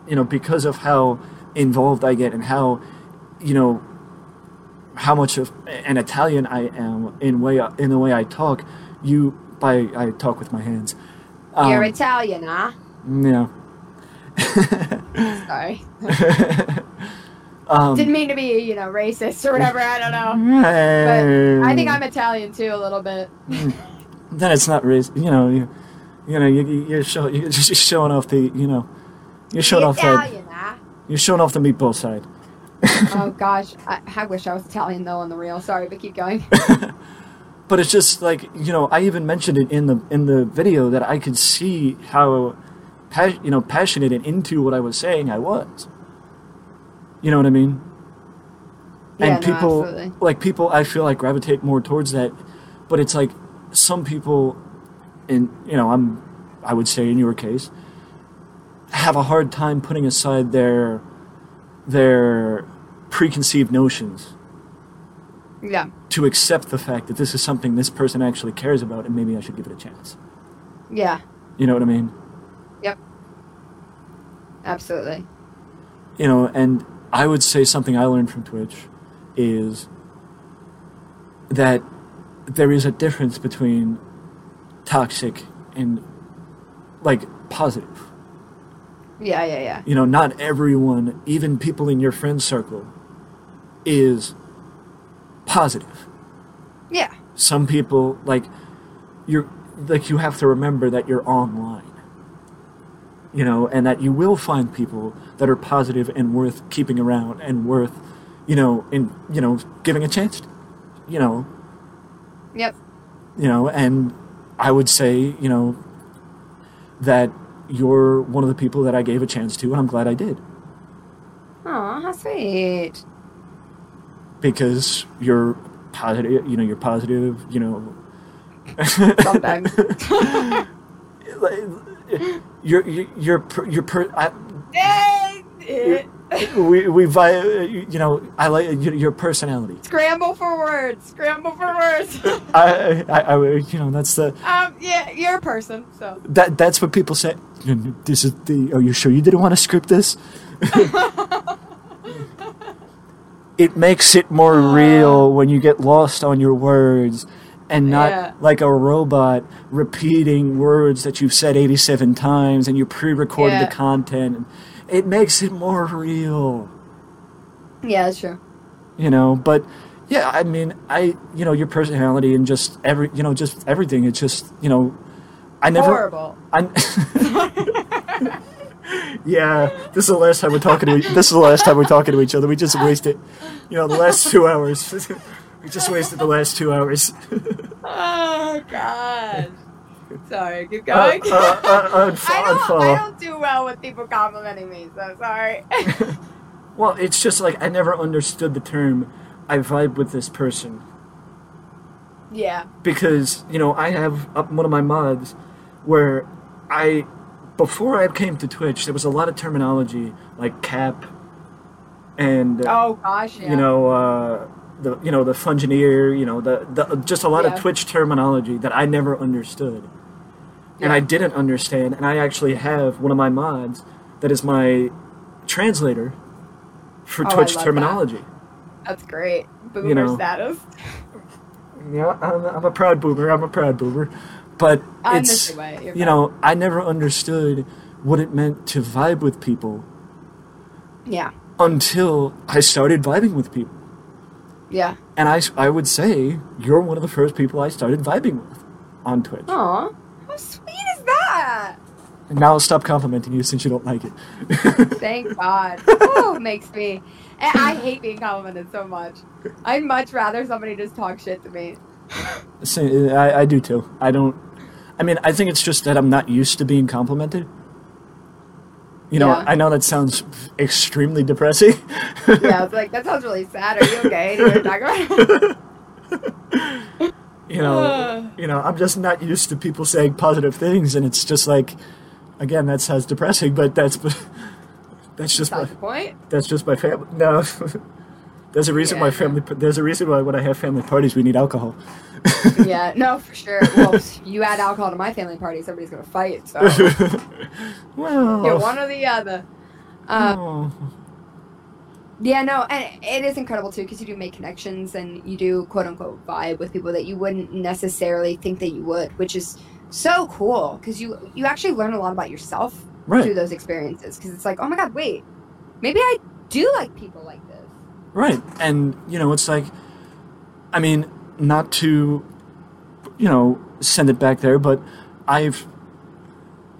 you know because of how involved I get and how you know how much of an Italian I am in way in the way I talk. You by I talk with my hands. You're Um, Italian, huh? yeah. Sorry. Um, Didn't mean to be, you know, racist or whatever. I don't know. But I think I'm Italian too, a little bit. Then it's not race. You know, you, you know, you, you're, show, you're just showing off the, you know, you're showing off the, Italian, huh? you're showing off the meatball side. oh gosh, I, I wish I was Italian though on the real. Sorry, but keep going. But it's just like you know, I even mentioned it in the in the video that I could see how, pas- you know, passionate and into what I was saying I was. You know what I mean? Yeah, and people absolutely. like people I feel like gravitate more towards that, but it's like some people, in you know, I'm I would say in your case, have a hard time putting aside their their preconceived notions Yeah, to accept the fact that this is something this person actually cares about and maybe I should give it a chance. yeah, You know what I mean? Yep. Absolutely. You know, and I would say something I learned from Twitch is that there is a difference between toxic and like positive. Yeah, yeah, yeah. You know, not everyone, even people in your friend circle, is positive. Yeah, some people like you're like you have to remember that you're online you know and that you will find people that are positive and worth keeping around and worth you know in you know giving a chance to, you know yep. you know, and I would say, you know, that you're one of the people that I gave a chance to, and I'm glad I did Aw, how sweet. Because you're positive. You know, you're positive. You know, Sometimes. you're you're you're you're per, I, we we vi- you know I like your your personality. Scramble for words. Scramble for words. I, I I you know that's the um, yeah, you're a person, so. that that's what people say. This is the. Are you sure you didn't want to script this? it makes it more real when you get lost on your words and not Yeah. like a robot repeating words that you've said 87 times and you pre-recorded Yeah. the content. It makes it more real, Yeah, that's true. you know, but yeah, I mean, I you know, your personality and just every, you know, just everything. It's just, you know, I never Horrible. I, yeah, this is the last time we're talking to. e- This is the last time we're talking to each other. We just wasted, you know, the last two hours. we just wasted the last two hours. Oh, God. Sorry, keep Uh, going. uh, uh, I, unfo- don't, unfollow. I don't do well with people complimenting me, so sorry. Well, it's just like I never understood the term. I vibe with this person yeah. because you know I have up one of my mods where I before I came to Twitch there was a lot of terminology like cap and uh, Oh, gosh, yeah. you know uh, the you know the fungineer you know the, the just a lot Yeah. of twitch terminology that i never understood and i didn't understand and i actually have one of my mods that is my translator for Oh, twitch terminology That's great. Boomer You know. status. yeah I'm, I'm a proud boomer i'm a proud boomer but I'm it's. You're know i never understood what it meant to vibe with people Yeah. until i started vibing with people Yeah. And I, I would say you're one of the first people I started vibing with on Twitch. Aw. How sweet is that? And now I'll stop complimenting you since you don't like it. Thank God. oh, makes me. And I hate being complimented so much. I'd much rather somebody just talk shit to me. Say- I, I do too. I don't. I mean, I think it's just that I'm not used to being complimented. You know, Yeah. I know that sounds extremely depressing. Yeah, it's like, that sounds really sad. Are you okay? Do you talk about you know, you know, I'm just not used to people saying positive things, and it's just like, again, that sounds depressing, but that's that's just my, That's the point. that's just my family. No, there's a reason Yeah, why family. There's a reason why when I have family parties, we need alcohol. Yeah, no, for sure. Well, you add alcohol to my family party, somebody's going to fight. So, well, you're one or the other. Um, oh, Yeah, no, and it is incredible too because you do make connections and you do quote unquote vibe with people that you wouldn't necessarily think that you would, which is so cool because you you actually learn a lot about yourself through those experiences because it's like, oh my god, wait, maybe I do like people like. Right, and you know, it's like, I mean, not to, you know, send it back there, but I've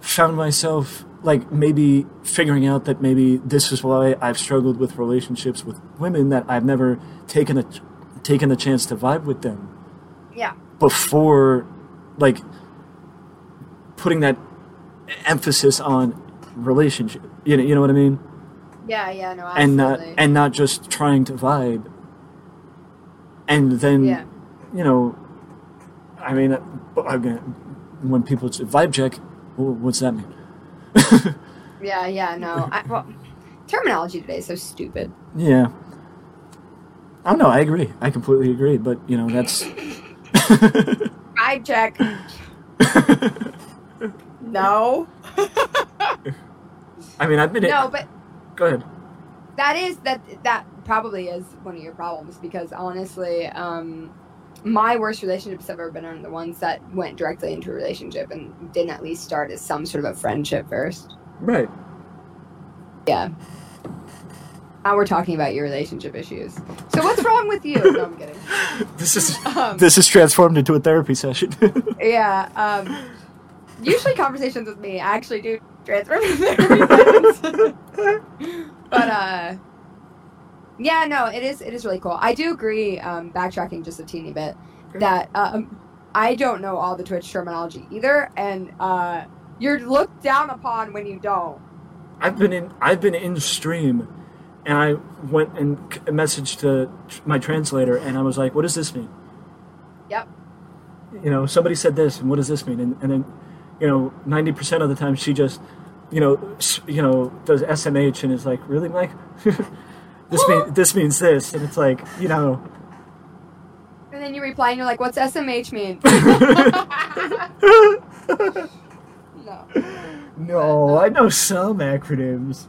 found myself like maybe figuring out that maybe this is why I've struggled with relationships with women that I've never taken a taken the chance to vibe with them. Yeah, before like putting that emphasis on relationship. You know, you know what i mean yeah, yeah, no, and not absolutely. and not just trying to vibe and then yeah, you know i mean uh, again when people say vibe check what's that mean yeah, yeah, no. I, well, terminology today is so stupid. yeah oh know. i agree i completely agree but you know that's Vibe check. no, i mean i've been no, but go ahead. That is that that probably is one of your problems because honestly um my worst relationships i've ever been in are the ones that went directly into a relationship and didn't at least start as some sort of a friendship first. Right. Yeah. Now we're talking about your relationship issues. So what's wrong with you? No i'm kidding. This is um, this is transformed into a therapy session. Yeah um usually conversations with me I actually do transfer to therapy but uh yeah no it is it is really cool i do agree um backtracking just a teeny bit Okay. that um I don't know all the Twitch terminology either, and uh, you're looked down upon when you don't. I've been in I've been in stream, and I went and messaged to my translator, and I was like, "What does this mean?" Yep. You know, somebody said this, and what does this mean? And, and then, you know, ninety percent of the time she just, you know, you know, does SMH and is like, "Really, Mike? this mean this means this," and it's like, you know, And then you reply and you're like, what's SMH mean? no. no, I know some acronyms.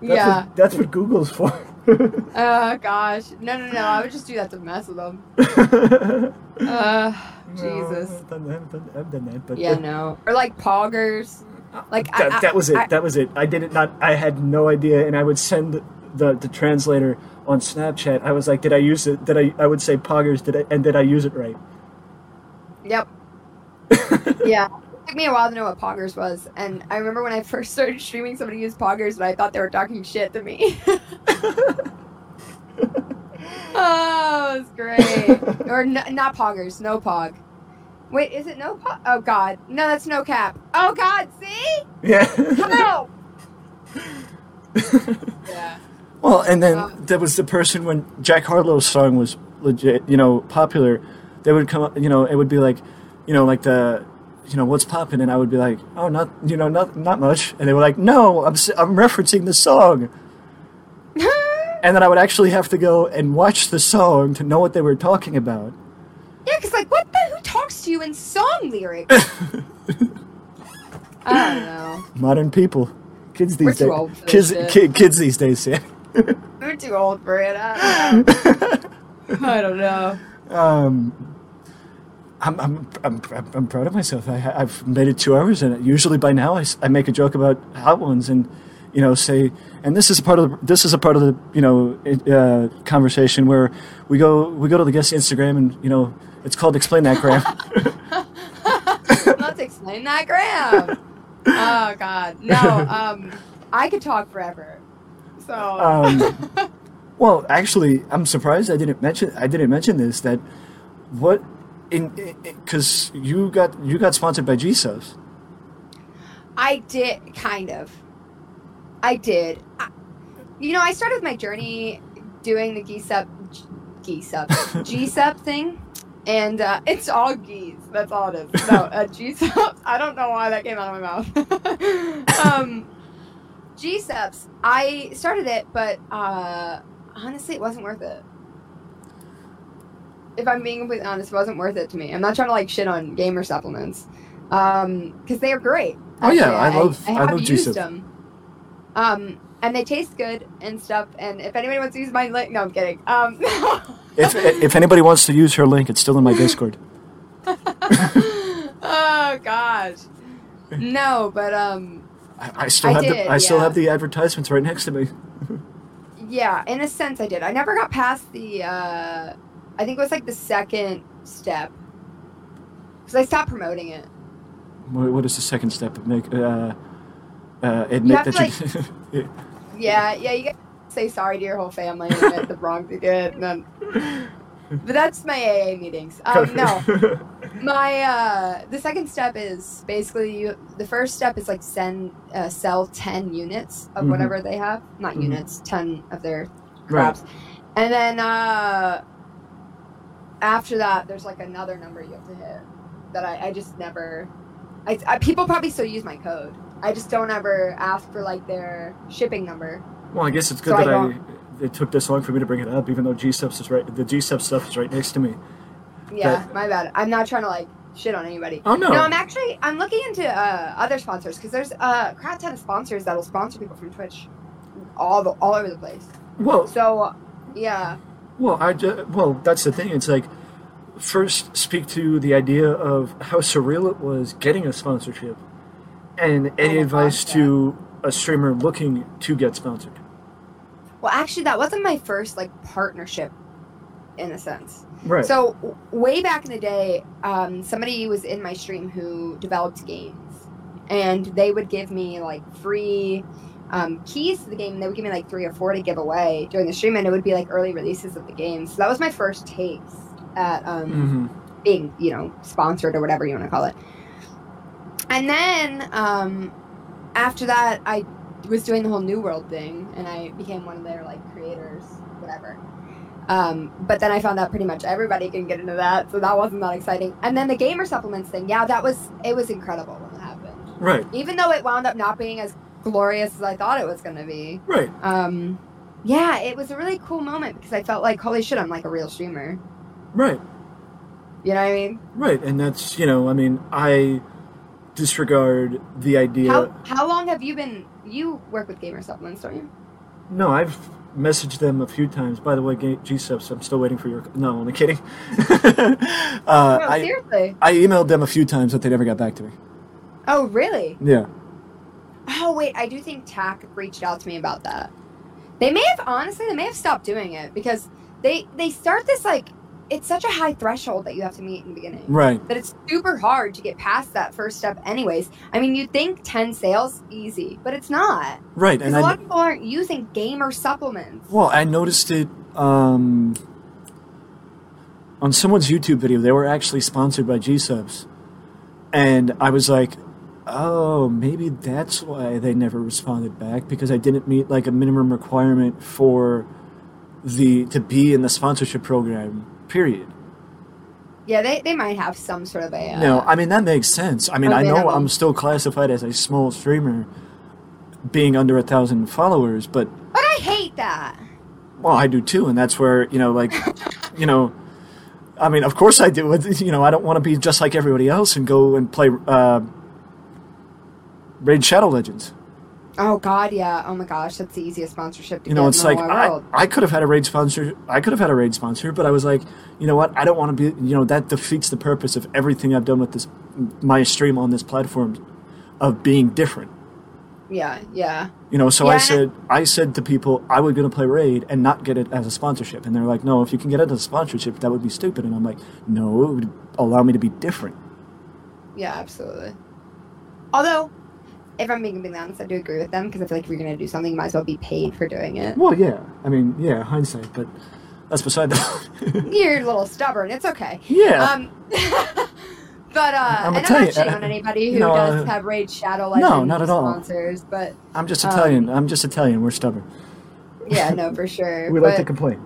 That's yeah. what, that's what Google's for. Oh, gosh. No, no, no. I would just do that to mess with them. Uh, Jesus. No, I've done that, I've done, I've done that, but Yeah, no. Or like poggers. Like, that, I- that was it. I- that was it. I didn't not. I had no idea, and I would send the the translator on Snapchat. I was like, "Did I use it? Did I?" I would say poggers. Did I? And did I use it right? Yep. yeah. It took me a while to know what poggers was. And I remember when I first started streaming, somebody used poggers, and I thought they were talking shit to me. oh, it was great. or n- not poggers, no pog. Wait, is it no pog? Oh, God. No, that's no cap. Oh, God, see? Yeah. Help! yeah. well, and then Uh, there was the person when Jack Harlow's song was legit, you know, popular. They would come up, you know, it would be like, you know, like the. You know what's popping, and I would be like, "Oh, not you know, not not much." And they were like, "No, I'm s- I'm referencing the song." and then I would actually have to go and watch the song to know what they were talking about. Yeah, because, like, what the? Who talks to you in song lyrics? I don't know. Modern people, kids these days, kids, shit. ki- kids these days, yeah. We're too old for it. I don't know. I don't know. um, I'm, I'm, I'm, I'm, I'm proud of myself. I, I've made it two hours, and usually by now I, I make a joke about hot ones, and you know, say, and this is a part of the, this is a part of the you know uh, conversation where we go we go to the guest Instagram, and you know, it's called explain that gram. Let's explain that, Graham. Oh God, no. Um, I could talk forever. So. Um, Well, actually, I'm surprised I didn't mention I didn't mention this that what in because you got you got sponsored by GSUS. I did kind of. I did. I, you know, I started my journey doing the geese up, geese up, geese up thing, and uh, it's all geese. That's all it is. No, uh, geese ups. I don't know why that came out of my mouth. um, geese ups. I started it, but uh, honestly, it wasn't worth it. If I'm being completely honest, it wasn't worth it to me. I'm not trying to like shit on gamer supplements, um, because they are great. Oh, yeah, Actually, I love- I have love used G-Sub. them. Um, and they taste good and stuff. And if anybody wants to use my link, no, I'm kidding. Um, If if anybody wants to use her link, it's still in my Discord. oh gosh, no, but um, I, I still I have did, the I still have the advertisements right next to me. yeah, in a sense, I did. I never got past the. Uh, I think it was like the second step because I stopped promoting it. What, what is the second step? Make uh, uh, admit have that to, you. Yeah, yeah, you gotta say sorry to your whole family and admit the wrong you did. And then, but that's my AA meetings. Um, no, my uh, the second step is basically you. The first step is like send uh, sell ten units of Mhm. whatever they have, not Mhm. units, ten of their Right. crops, and then uh, after that, there's like another number you have to hit that I, I just never. I, I people probably still use my code. I just don't ever ask for like their shipping number. Well, I guess it's good So that I, don't- it took this long for me to bring it up, even though G Subs is right. The G Sub stuff is right next to me. Yeah, That- my bad. I'm not trying to like shit on anybody. Oh no! No, I'm actually I'm looking into uh, other sponsors because there's uh, a crap ton of sponsors that'll sponsor people from Twitch, all the all over the place. well, So, yeah, well, I ju- well, that's the thing. It's like first speak to the idea of how surreal it was getting a sponsorship, and any advice to a streamer looking to get sponsored. well, actually, that wasn't my first like partnership, in a sense. Right. So w- way back in the day, um, somebody was in my stream who developed games, and they would give me like free um, keys to the game. And they would give me like three or four to give away during the stream, and it would be like early releases of the game. So that was my first taste at um, hmm being you know sponsored or whatever you want to call it. And then um, after that, I was doing the whole New World thing, and I became one of their like creators, whatever. Um, but then I found out pretty much everybody can get into that, so that wasn't that exciting. And then the gamer supplements thing, yeah, that was it was incredible when it happened. Right. Even though it wound up not being as glorious as I thought it was going to be. Right. Um, yeah, it was a really cool moment because I felt like, holy shit, I'm like a real streamer. Right. You know what I mean? Right. And that's you know, I mean, I disregard the idea. How how long have you been? You work with gamer supplements, don't you? No, I've messaged them a few times. By the way, G subs, I'm still waiting for your. No, I'm only kidding. uh, No, I, seriously. I emailed them a few times, but they never got back to me. Oh, really? Yeah. Oh, wait. I do think Tack reached out to me about that. They may have honestly, they may have stopped doing it because they they start this like it's such a high threshold that you have to meet in the beginning. Right. that it's super hard to get past that first step anyways i mean you'd think 10 sales easy but it's not Right. And a I. lot of people aren't using gamer supplements Well, I noticed it um, on someone's YouTube video. They were actually sponsored by G Subs, and I was like, "Oh, maybe that's why they never responded back because I didn't meet like a minimum requirement for the to be in the sponsorship program." Period. yeah they, they might have some sort of a uh, No, I mean that makes sense. I mean, I know. I'm still classified as a small streamer, being under a thousand followers, but but i hate that Well, I do too, and that's where you know, like, you know, I mean, of course I do. You know, I don't want to be just like everybody else and go and play uh, Raid Shadow Legends. Oh god yeah oh my gosh that's the easiest sponsorship to You know, it's like I. I could have had a raid sponsor. I could have had a raid sponsor, but I was like, you know what? I don't want to be. You know, that defeats the purpose of everything I've done with this my stream on this platform of being different. yeah yeah You know, so Yeah, I- said I said to people I was going to play Raid and not get it as a sponsorship, and they're like, "No, if you can get it as a sponsorship, that would be stupid." And I'm like, "No, it would allow me to be different." yeah absolutely although if i'm being completely honest i do agree with them because i feel like if you're going to do something you might as well be paid for doing it Well, yeah, I mean, yeah, hindsight, but that's beside the. you're a little stubborn it's okay yeah, Um, but uh, I'ma and I'm not shitting on anybody who no, does uh, have Raid Shadow like no, not at all. sponsors, but I'm just um, Italian. I'm just Italian. We're stubborn. yeah, no, for sure. We but, like to complain.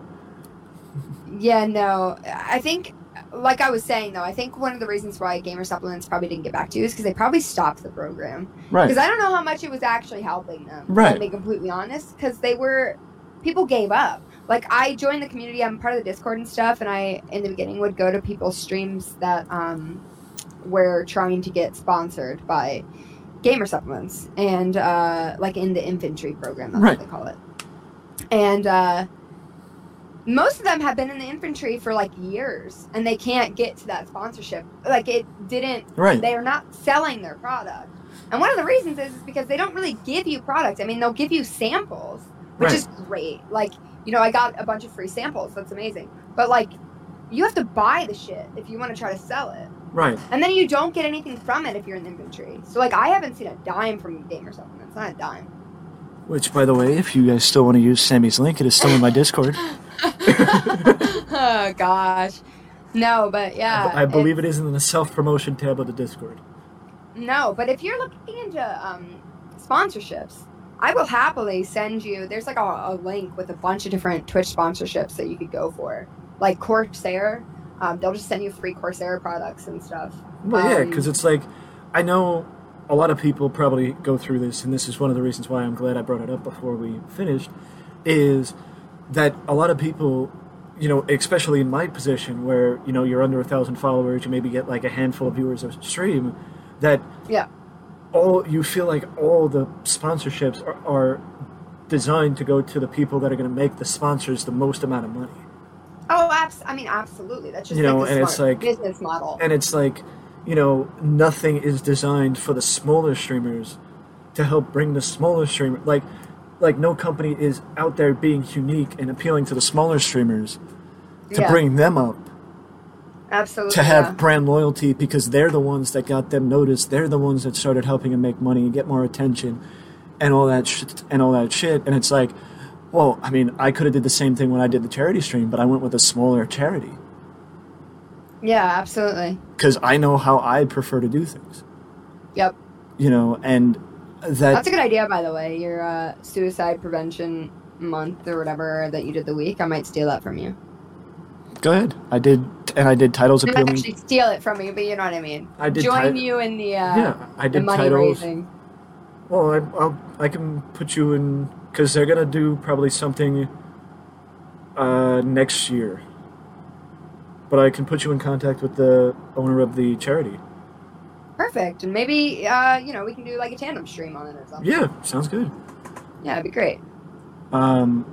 yeah, no, I think, like I was saying though, I think one of the reasons why Gamer Supplements probably didn't get back to you is because they probably stopped the program. Right. Because I don't know how much it was actually helping them. Right. To be completely honest, because they were, people gave up. Like I joined the community, I'm part of the Discord and stuff, and I in the beginning would go to people's streams that um, were trying to get sponsored by gamer supplements and uh, like in the infantry program, that's Right. what they call it. And uh, most of them have been in the infantry for like years, and they can't get to that sponsorship. Like it didn't Right. they are not selling their product. And one of the reasons is, is because they don't really give you product. I mean, they'll give you samples, which Right. is great. Like, you know, I got a bunch of free samples. That's amazing. But like, you have to buy the shit if you want to try to sell it. Right. And then you don't get anything from it if you're in the infantry So like, I haven't seen a dime from Gamer Supplements. Not a dime. Which, by the way, if you guys still want to use Sami's link, it is still in my Discord. oh gosh. No, but yeah. I believe it is in the self promotion tab of the Discord. No, but if you're looking into um, sponsorships, I will happily send you. There's like a, a link with a bunch of different Twitch sponsorships that you could go for, like Corsair. Um, they'll just send you free Corsair products and stuff. Well, yeah, Um, because it's like I know a lot of people probably go through this, and this is one of the reasons why I'm glad I brought it up before we finished. Is that a lot of people, you know, especially in my position where you know you're under a thousand followers, you maybe get like a handful of viewers a stream, that Yeah. all you feel like all the sponsorships are, are designed to go to the people that are going to make the sponsors the most amount of money. Oh, abs- I mean, absolutely. That's just You know, like and it's like- business model. and it's like you know nothing is designed for the smaller streamers to help bring the smaller streamer like like no company is out there being unique and appealing to the smaller streamers to Yeah. bring them up absolutely. to have yeah. brand loyalty because they're the ones that got them noticed they're the ones that started helping them make money and get more attention and all that shit and all that shit and it's like well i mean i could have did the same thing when i did the charity stream but i went with a smaller charity Yeah, absolutely. because I know how I prefer to do things. Yep. You know, and that That's a good idea, by the way. Your uh, suicide prevention month or whatever that you did the week. I might steal that from you. go ahead. I did, and I did titles Not appealing. actually steal it from me, but you know what I mean. I did Join you in the uh, yeah, I did money titles. raising. Well, I, I'll, I can put you in because they're gonna do probably something uh, next year. But I can put you in contact with the owner of the charity. Perfect, and maybe uh, you know we can do like a tandem stream on it or something. Yeah, sounds good. Yeah, it'd be great. Um,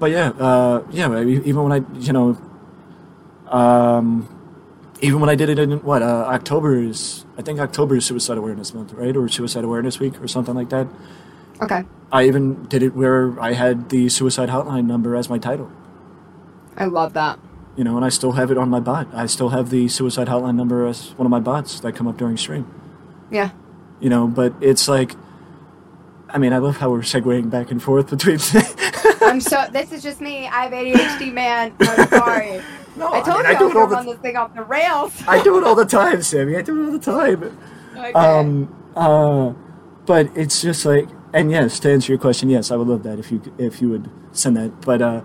but yeah, uh, yeah. Even when I, you know, um, even when I did it in what uh, October is, I think October is Suicide Awareness Month, right, or Suicide Awareness Week, or something like that. Okay, I even did it where I had the suicide hotline number as my title. I love that. You know, and I still have it on my bot. I still have the suicide hotline number as one of my bots that come up during stream. Yeah, You know, but it's like, I mean, I love how we're segueing back and forth between. I'm so. This is just me. I have ADHD, man. I'm sorry. no, I told mean, you I, do was it all the. this thing off the rails. I do it all the time, Sami. I do it all the time. Okay. Um, uh, but it's just like, and yes, to answer your question, yes, I would love that if you if you would send that. But uh,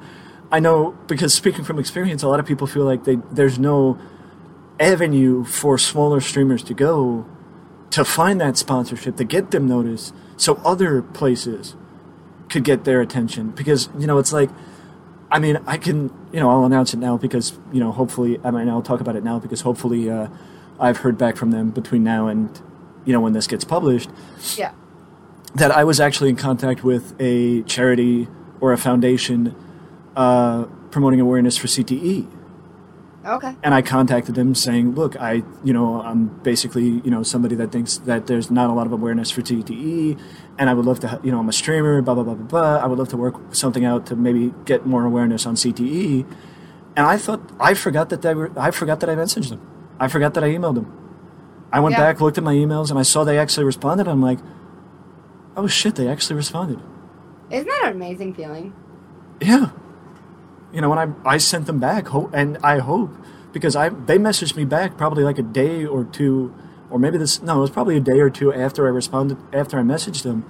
I know because speaking from experience, a lot of people feel like they there's no avenue for smaller streamers to go to find that sponsorship to get them noticed, so other places could get their attention. Because you know, it's like. I mean, I can, you know, I'll announce it now because, you know, hopefully, I mean, I'll talk about it now because hopefully uh, I've heard back from them between now and, you know, when this gets published, yeah. that I was actually in contact with a charity or a foundation uh, promoting awareness for CTE. Okay. And I contacted them saying, look, I, you know, I'm basically, you know, somebody that thinks that there's not a lot of awareness for CTE, and I would love to, you know, I'm a streamer, blah, blah, blah, blah, blah. I would love to work something out to maybe get more awareness on CTE. And I thought, I forgot that they were, I forgot that I messaged them. I forgot that I emailed them. I went Yeah. back, looked at my emails, and I saw they actually responded. I'm like, oh shit, they actually responded. Isn't that an amazing feeling? Yeah. You know, when I I sent them back, and I hope because I they messaged me back probably like a day or two, or maybe this no, it was probably a day or two after I responded after I messaged them,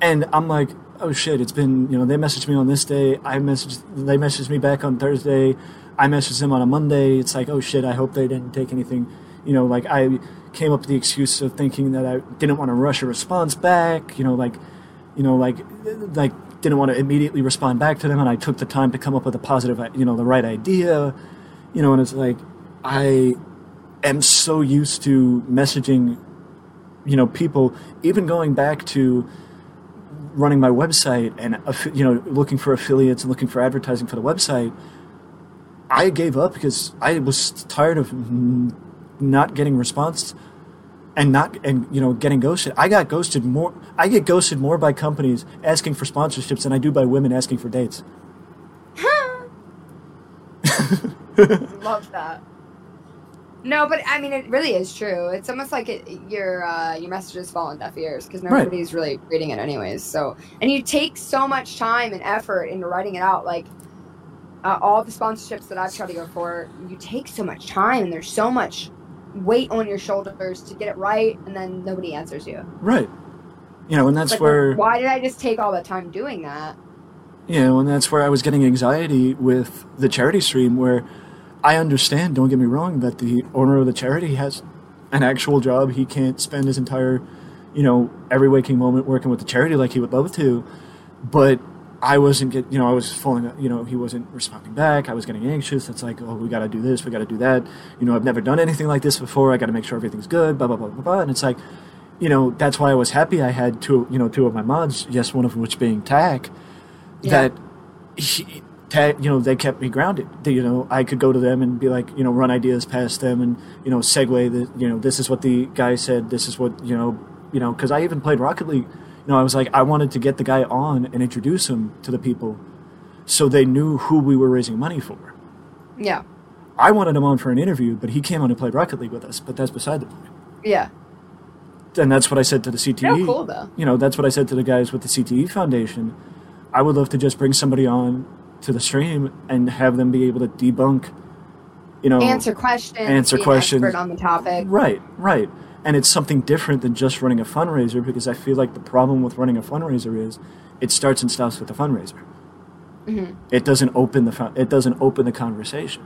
and I'm like, oh shit, it's been you know they messaged me on this day, I messaged they messaged me back on Thursday, I messaged them on a Monday. It's like oh shit, I hope they didn't take anything, you know, like I came up with the excuse of thinking that I didn't want to rush a response back, you know, like you know, like like didn't want to immediately respond back to them, and I took the time to come up with a positive, you know, the right idea, you know, and it's like I am so used to messaging, you know, people, even going back to running my website and you know looking for affiliates and looking for advertising for the website. I gave up because I was tired of not getting response and not and you know getting ghosted. I got ghosted more. I get ghosted more by companies asking for sponsorships than I do by women asking for dates. Huh Love that. No, but I mean, it really is true. It's almost like it, your uh, your messages fall on deaf ears because Right. nobody's really reading it anyways. So, and you take so much time and effort into writing it out. Like uh, all the sponsorships that I've tried to go for, you take so much time and there's so much weight on your shoulders to get it right, and then nobody answers you. Right. You know, and that's Like, where why did I just take all that time doing that? you know, and that's where I was getting anxiety with the charity stream where I understand, don't get me wrong, that the owner of the charity has an actual job. He can't spend his entire, you know, every waking moment working with the charity like he would love to. But I wasn't get, you know, I was falling, you know, he wasn't responding back. I was getting anxious. It's like, oh, we got to do this, we got to do that. You know, I've never done anything like this before. I got to make sure everything's good. Blah blah blah blah blah. And it's like, you know, that's why I was happy. I had two, you know, two of my mods. Yes, one of which being Tack Yeah. that he, ta you know they kept me grounded. They, you know I could go to them and be like you know run ideas past them and you know segue the you know this is what the guy said. This is what you know you know because I even played Rocket League. Know I was like I wanted to get the guy on and introduce him to the people, so they knew who we were raising money for. Yeah, I wanted him on for an interview, but he came on and played Rocket League with us. But that's beside the point. yeah. And that's what I said to the CTE. No, cool though. you know, that's what I said to the guys with the CTE Foundation. I would love to just bring somebody on to the stream and have them be able to debunk, you know answer questions, answer be an questions. expert on the topic. Right, right. And it's something different than just running a fundraiser because I feel like the problem with running a fundraiser is it starts and stops with the fundraiser. hmm It doesn't open the it doesn't open the conversation.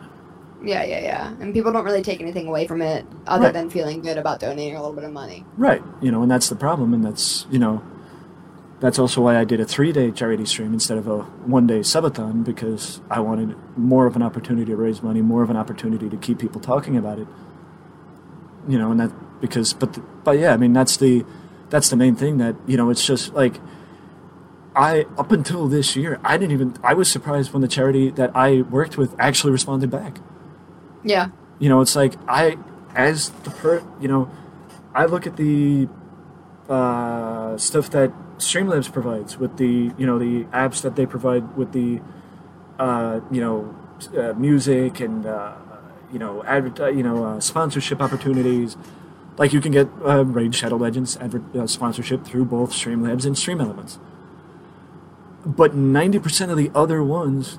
Yeah, yeah, yeah. And people don't really take anything away from it other Right. than feeling good about donating a little bit of money. Right. You know, and that's the problem and that's, you know, that's also why I did a 3-day charity stream instead of a 1-day subathon because I wanted more of an opportunity to raise money, more of an opportunity to keep people talking about it. You know, and that because but the, but yeah, I mean that's the that's the main thing that, you know, it's just like I up until this year, I didn't even I was surprised when the charity that I worked with actually responded back. Yeah. You know, it's like I, as the per, you know, I look at the uh, stuff that Streamlabs provides with the, you know, the apps that they provide with the, uh, you know, uh, music and uh, you know, adver- you know, uh, sponsorship opportunities. Like you can get uh, Raid Shadow Legends adver- uh, sponsorship through both Streamlabs and Stream Elements. But ninety percent of the other ones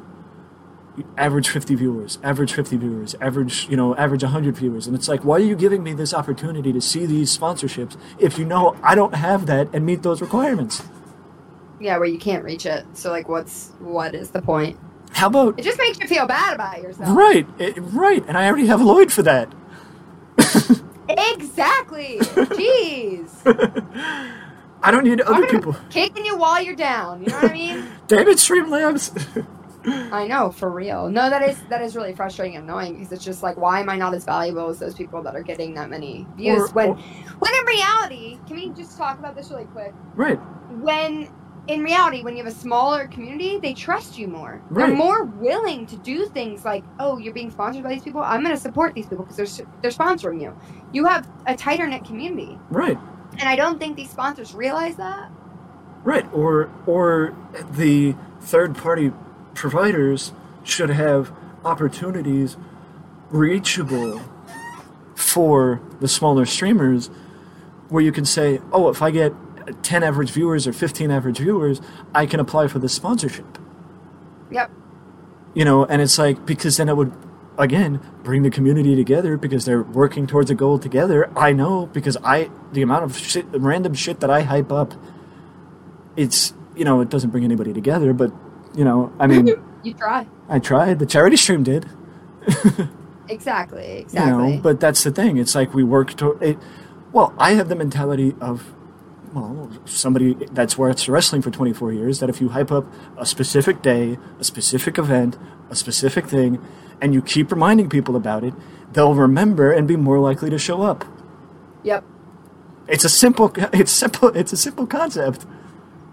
average 50 viewers average 50 viewers average you know average 100 viewers and it's like why are you giving me this opportunity to see these sponsorships if you know i don't have that and meet those requirements Yeah, where you can't reach it. So like what's what is the point? how about It just makes you feel bad about yourself. right it, right and i already have lloyd for that Exactly. Jeez. i don't need other people Kicking you while you're down. You know what I mean? damn it streamlabs I know, for real. No, that is that is really frustrating and annoying because it's just like, why am I not as valuable as those people that are getting that many views? Or- when or- when in reality, can we just talk about this really quick? right When in reality, when you have a smaller community, they trust you more. Right. They're more willing to do things like, oh, you're being sponsored by these people. I'm going to support these people because they're they're sponsoring you. You have a tighter knit community, right and I don't think these sponsors realize that. right or or the third party providers should have opportunities reachable for the smaller streamers where you can say oh if i get 10 average viewers or 15 average viewers i can apply for this sponsorship Yep. you know and it's like because then it would again bring the community together because they're working towards a goal together i know because i the amount of shit random shit that i hype up it's you know it doesn't bring anybody together but you know i mean You try. i tried the charity stream did Exactly. you Exactly. know but that's the thing it's like we work toward it well i have the mentality of well somebody that's worked wrestling for 24 years that if you hype up a specific day a specific event a specific thing and you keep reminding people about it they'll remember and be more likely to show up yep. it's a simple it's simple it's a simple concept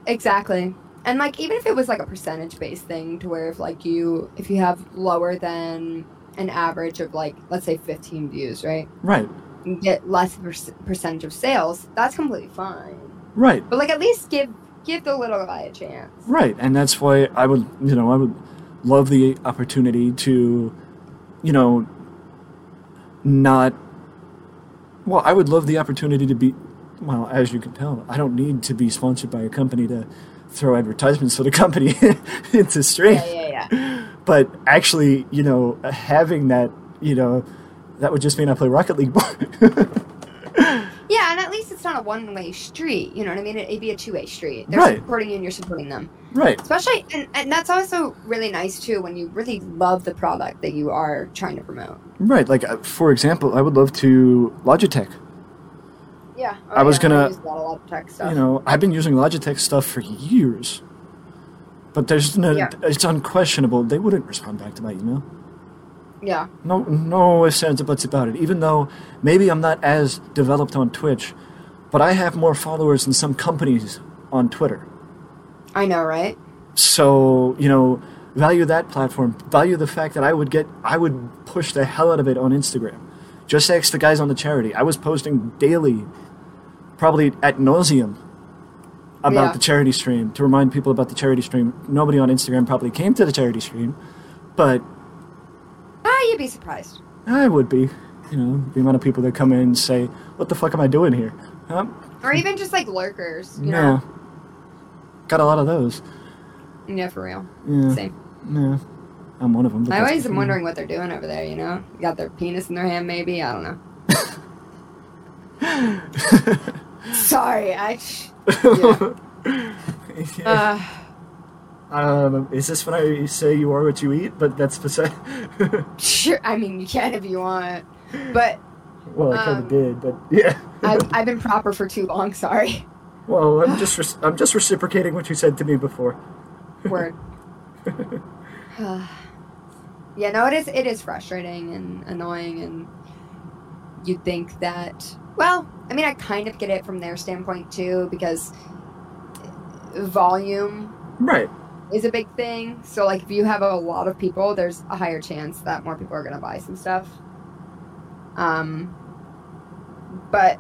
Exactly. And like even if it was like a percentage based thing to where if like you if you have lower than an average of like let's say 15 views, right? right get less per- percentage of sales, that's completely fine. Right But like at least give give the little guy a chance. Right, and that's why I would, you know, I would love the opportunity to, you know, not. Well, I would love the opportunity to be. Well, as you can tell, I don't need to be sponsored by a company to throw advertisements for the company into stream. Yeah, yeah, yeah. But actually, you know, having that, you know, that would just mean I play Rocket League more. Yeah, and at least it's not a one way street. You know what I mean? It, would be a two way street. They're Right. supporting you and you're supporting them. right, Especially, and, and that's also really nice too when you really love the product that you are trying to promote. right. Like, uh, for example, I would love to Logitech. Yeah. Oh, I was yeah, gonna- use a lot of tech stuff. You know, I've been using Logitech stuff for years, but there's no. Yeah. It's unquestionable. They wouldn't respond back to my email. Yeah. No, no or buts about it. Even though maybe I'm not as developed on Twitch, but I have more followers than some companies on Twitter. I know, right? So you know, value that platform. Value the fact that I would get, I would push the hell out of it on Instagram. Just ask the guys on the charity. I was posting daily, probably at nauseum, about Yeah. the charity stream to remind people about the charity stream. Nobody on Instagram probably came to the charity stream, but be surprised. I would be. You know, the amount of people that come in and say, "What the fuck am I doing here?" Huh? Or even just like lurkers, you yeah, know? got a lot of those. Yeah, for real. Yeah, Same. yeah. I'm one of them. I always am wondering what they're doing over there. You know, got their penis in their hand, maybe. I don't know. Sorry, I. Yeah. Uh, um, is this when I say you are what you eat? But that's beside. sure. I mean, you can if you want, but well, I kind Um, of did, but yeah. I've, I've been proper for too long. Sorry. Well, I'm just rec- I'm just reciprocating what you said to me before. Word. yeah, no, it is. It is frustrating and annoying, and you'd think that. Well, I mean, I kind of get it from their standpoint too, because volume Right. Is a big thing. So, like, if you have a lot of people, there's a higher chance that more people are going to buy some stuff. Um, but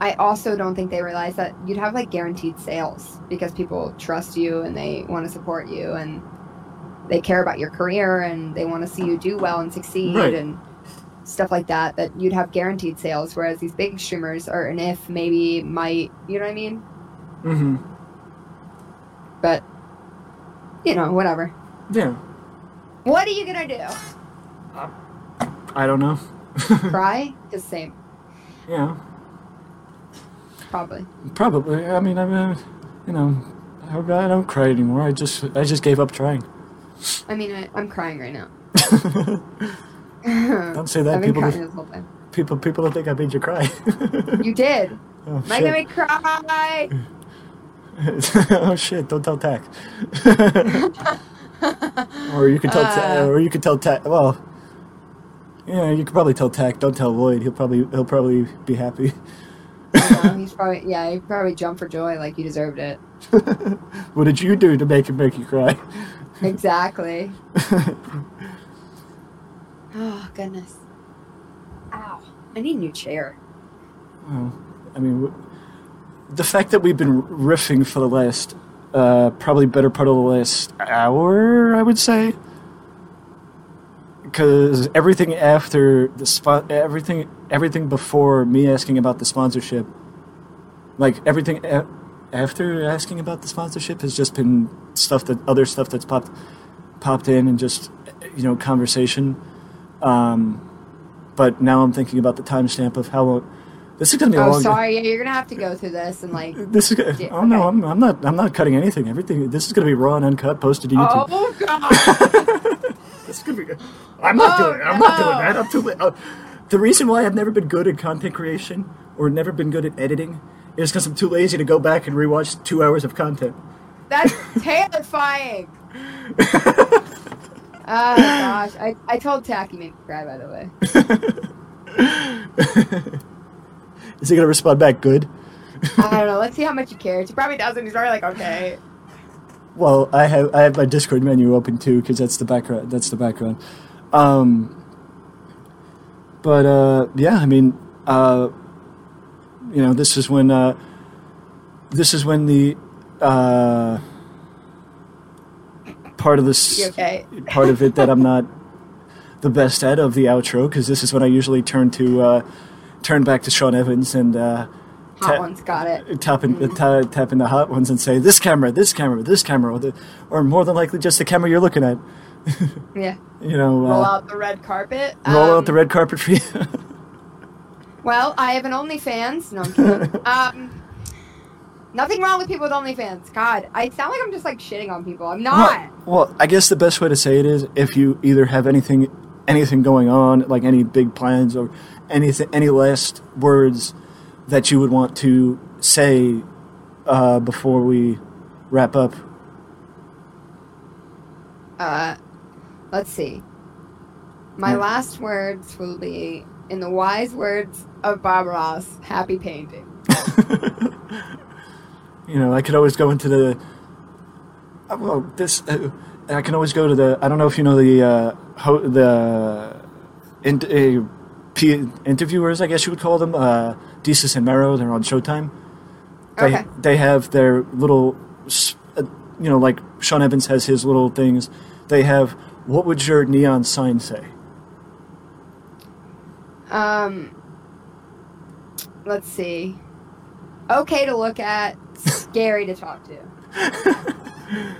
I also don't think they realize that you'd have like guaranteed sales because people trust you and they want to support you and they care about your career and they want to see you do well and succeed Right. and stuff like that. That you'd have guaranteed sales, whereas these big streamers are an if, maybe, might. You know what I mean? Mm-hmm. But you know, whatever. Yeah. What are you gonna do? I don't know. Cry? Cause same, Yeah. probably. Probably. I mean, I mean, you know, I don't, I don't cry anymore. I just I just gave up trying. I mean, I, I'm crying right now. don't say that. People crying this whole time. people people don't think I made you cry. You did. oh, Am I gonna cry? oh shit! Don't tell Tack. or you could tell, Uh. or you could tell Tack. Well, yeah, you could probably tell Tack. Don't tell Lloyd. He'll probably he'll probably be happy. Know, he's probably yeah. He probably jumped for joy like you deserved it. what did you do to make him make you cry? Exactly. Oh goodness. Ow! I need a new chair. Well, I mean, the fact that we've been riffing for the last, uh, probably better part of the last hour, I would say, because everything after the spot, everything, everything before me asking about the sponsorship, like everything a- after asking about the sponsorship has just been stuff that other stuff that's popped, popped in and just, you know, conversation. Um, but now I'm thinking about the timestamp of how long. This is gonna be a Oh, long. sorry. Yeah, you're gonna have to go through this and like. This is. Yeah, oh no, okay. I'm, I'm not. I'm not cutting anything. Everything. This is gonna be raw and uncut, posted to YouTube. Oh god! This is gonna be good. I'm not Oh, doing. it. I'm not doing that. I'm too. Uh, the reason why I've never been good at content creation or never been good at editing is because I'm too lazy to go back and rewatch two hours of content. That's terrifying. Oh gosh, I, I told Tacky made cry by the way. Is he gonna respond back good? I don't know. Let's see how much he cares. He probably doesn't. He's probably like, okay. Well, I have I have my Discord menu open too because that's the background. That's the background. Um, but uh, yeah, I mean, uh, you know, this is when uh, this is when the uh, part of this okay? part of it that I'm not the best at of the outro because this is when I usually turn to uh, turn back to Sean Evans and. Uh, Hot ta- one's got it. tap in, ta- tap in the hot ones and say this camera, this camera, this camera, or, the, or more than likely just the camera you're looking at. Yeah. You know, Roll uh, out the red carpet. roll Um, out the red carpet for you. Well, I have an OnlyFans. No, I'm kidding. um, nothing wrong with people with OnlyFans. God, I sound like I'm just like shitting on people. I'm not. well, well, I guess the best way to say it is if you either have anything, anything going on, like any big plans or anything, any last words that you would want to say uh, before we wrap up. Uh, let's see. My Yeah. last words will be in the wise words of Bob Ross. Happy painting. you know, I could always go into the. uh, Well, this uh, I can always go to the. I don't know if you know the uh, ho- the in, uh, P- interviewers. I guess you would call them. Uh, Desus and Mero. They're on Showtime. They Okay. they have their little, uh, you know, like Sean Evans has his little things. They have. What would your neon sign say? Um, let's see. Okay to look at, scary to talk to. I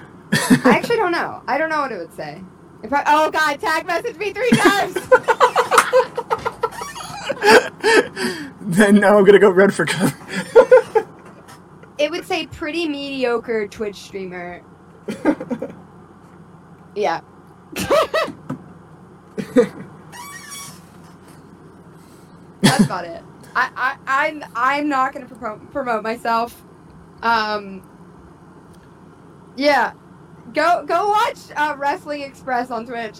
actually don't know. I don't know what it would say. If I- oh God! Tack message me three times. Then now I'm gonna go red for cover. it would say pretty mediocre Twitch streamer. Yeah. That's about it. I, I, I'm, I'm not to promote, promote myself. Um, yeah. Go, go watch uh, Wrestling Express on Twitch.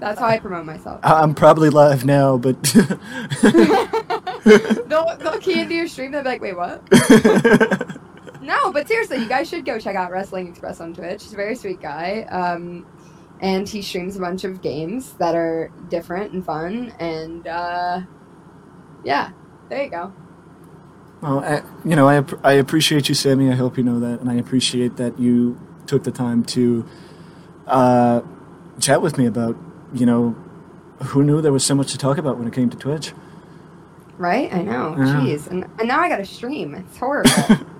That's how I promote myself. I'm probably live now, but they'll, they'll key into your stream. They'll be like, wait, what? No, but seriously, you guys should go check out Wrestling Express on Twitch. He's a very sweet guy. Um, and he streams a bunch of games that are different and fun. And uh, yeah, there you go. well, I, you know, I I appreciate you, Sami. I hope you know that, and I appreciate that you took the time to uh, chat with me about, you know, who knew there was so much to talk about when it came to Twitch. Right? I know. Yeah. Jeez. And, and now I got to stream. It's horrible.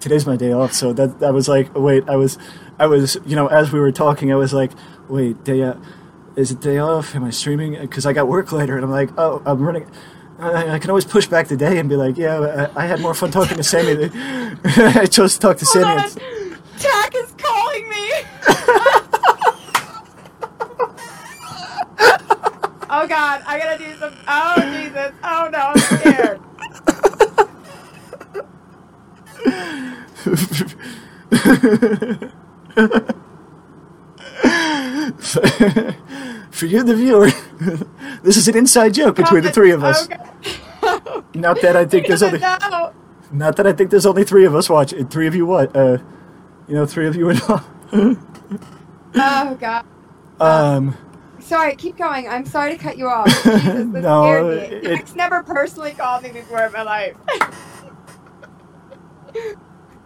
today's my day off, so that I was like, wait, I was, I was, you know, as we were talking, I was like, wait, day, uh, is it day off? Am I streaming? Because I got work later, and I'm like, oh, I'm running. I, I can always push back the day and be like, yeah, I, I had more fun talking to Sami. I chose to talk to Hold Sami. on. Tack is calling me. oh God, I gotta do some. Oh Jesus. Oh no, I'm scared. For you, the viewer, this is an inside joke between the three of us. Okay. Not that I think there's only, no. not that I think there's only three of us watching. Three of you, what? Uh, you know, three of you and all. Oh God. Um, Sorry, keep going. I'm sorry to cut you off. Jesus, this No, scared me. it- Tack's never personally called me before in my life.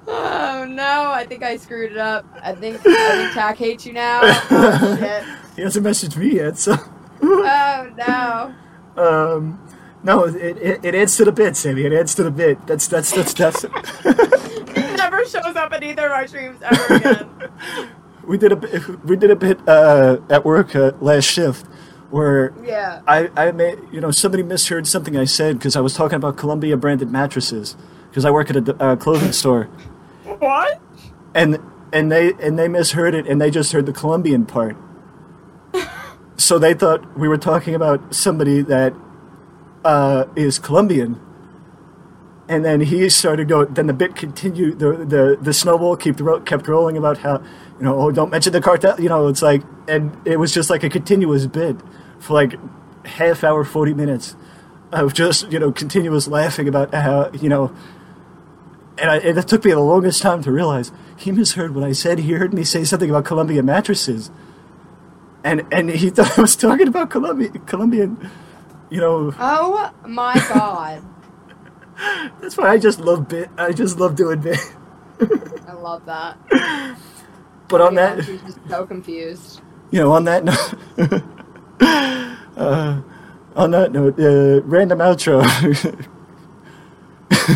oh no, I think I screwed it up. I think I think Tack hates you now. Oh shit. he hasn't messaged me yet, so. Oh no. Um, no, it, it, it adds to the bit, Sami. It adds to the bit. That's that's that's that's. He never shows up in either of our streams ever again. We did a bit, we did a bit uh, at work uh, last shift where Yeah. I I made you know somebody misheard something I said because I was talking about Columbia branded mattresses because I work at a uh, clothing store What? and and they and they misheard it and they just heard the Colombian part. so they thought we were talking about somebody that uh, is Colombian. And then he started going. Then the bit continued. The the the snowball kept ro- kept rolling about how you know oh don't mention the cartel. You know it's like and it was just like a continuous bit for like half hour, forty minutes of just you know continuous laughing about how you know and, I, and it took me the longest time to realize he misheard what I said. He heard me say something about Colombian mattresses, and and he thought I was talking about Colombia, Colombian. You know, Oh my god. that's why I just love bit. I just love doing bit. I love that. But on that, she's just so confused. You know, on that note, uh, on that note, uh, random outro.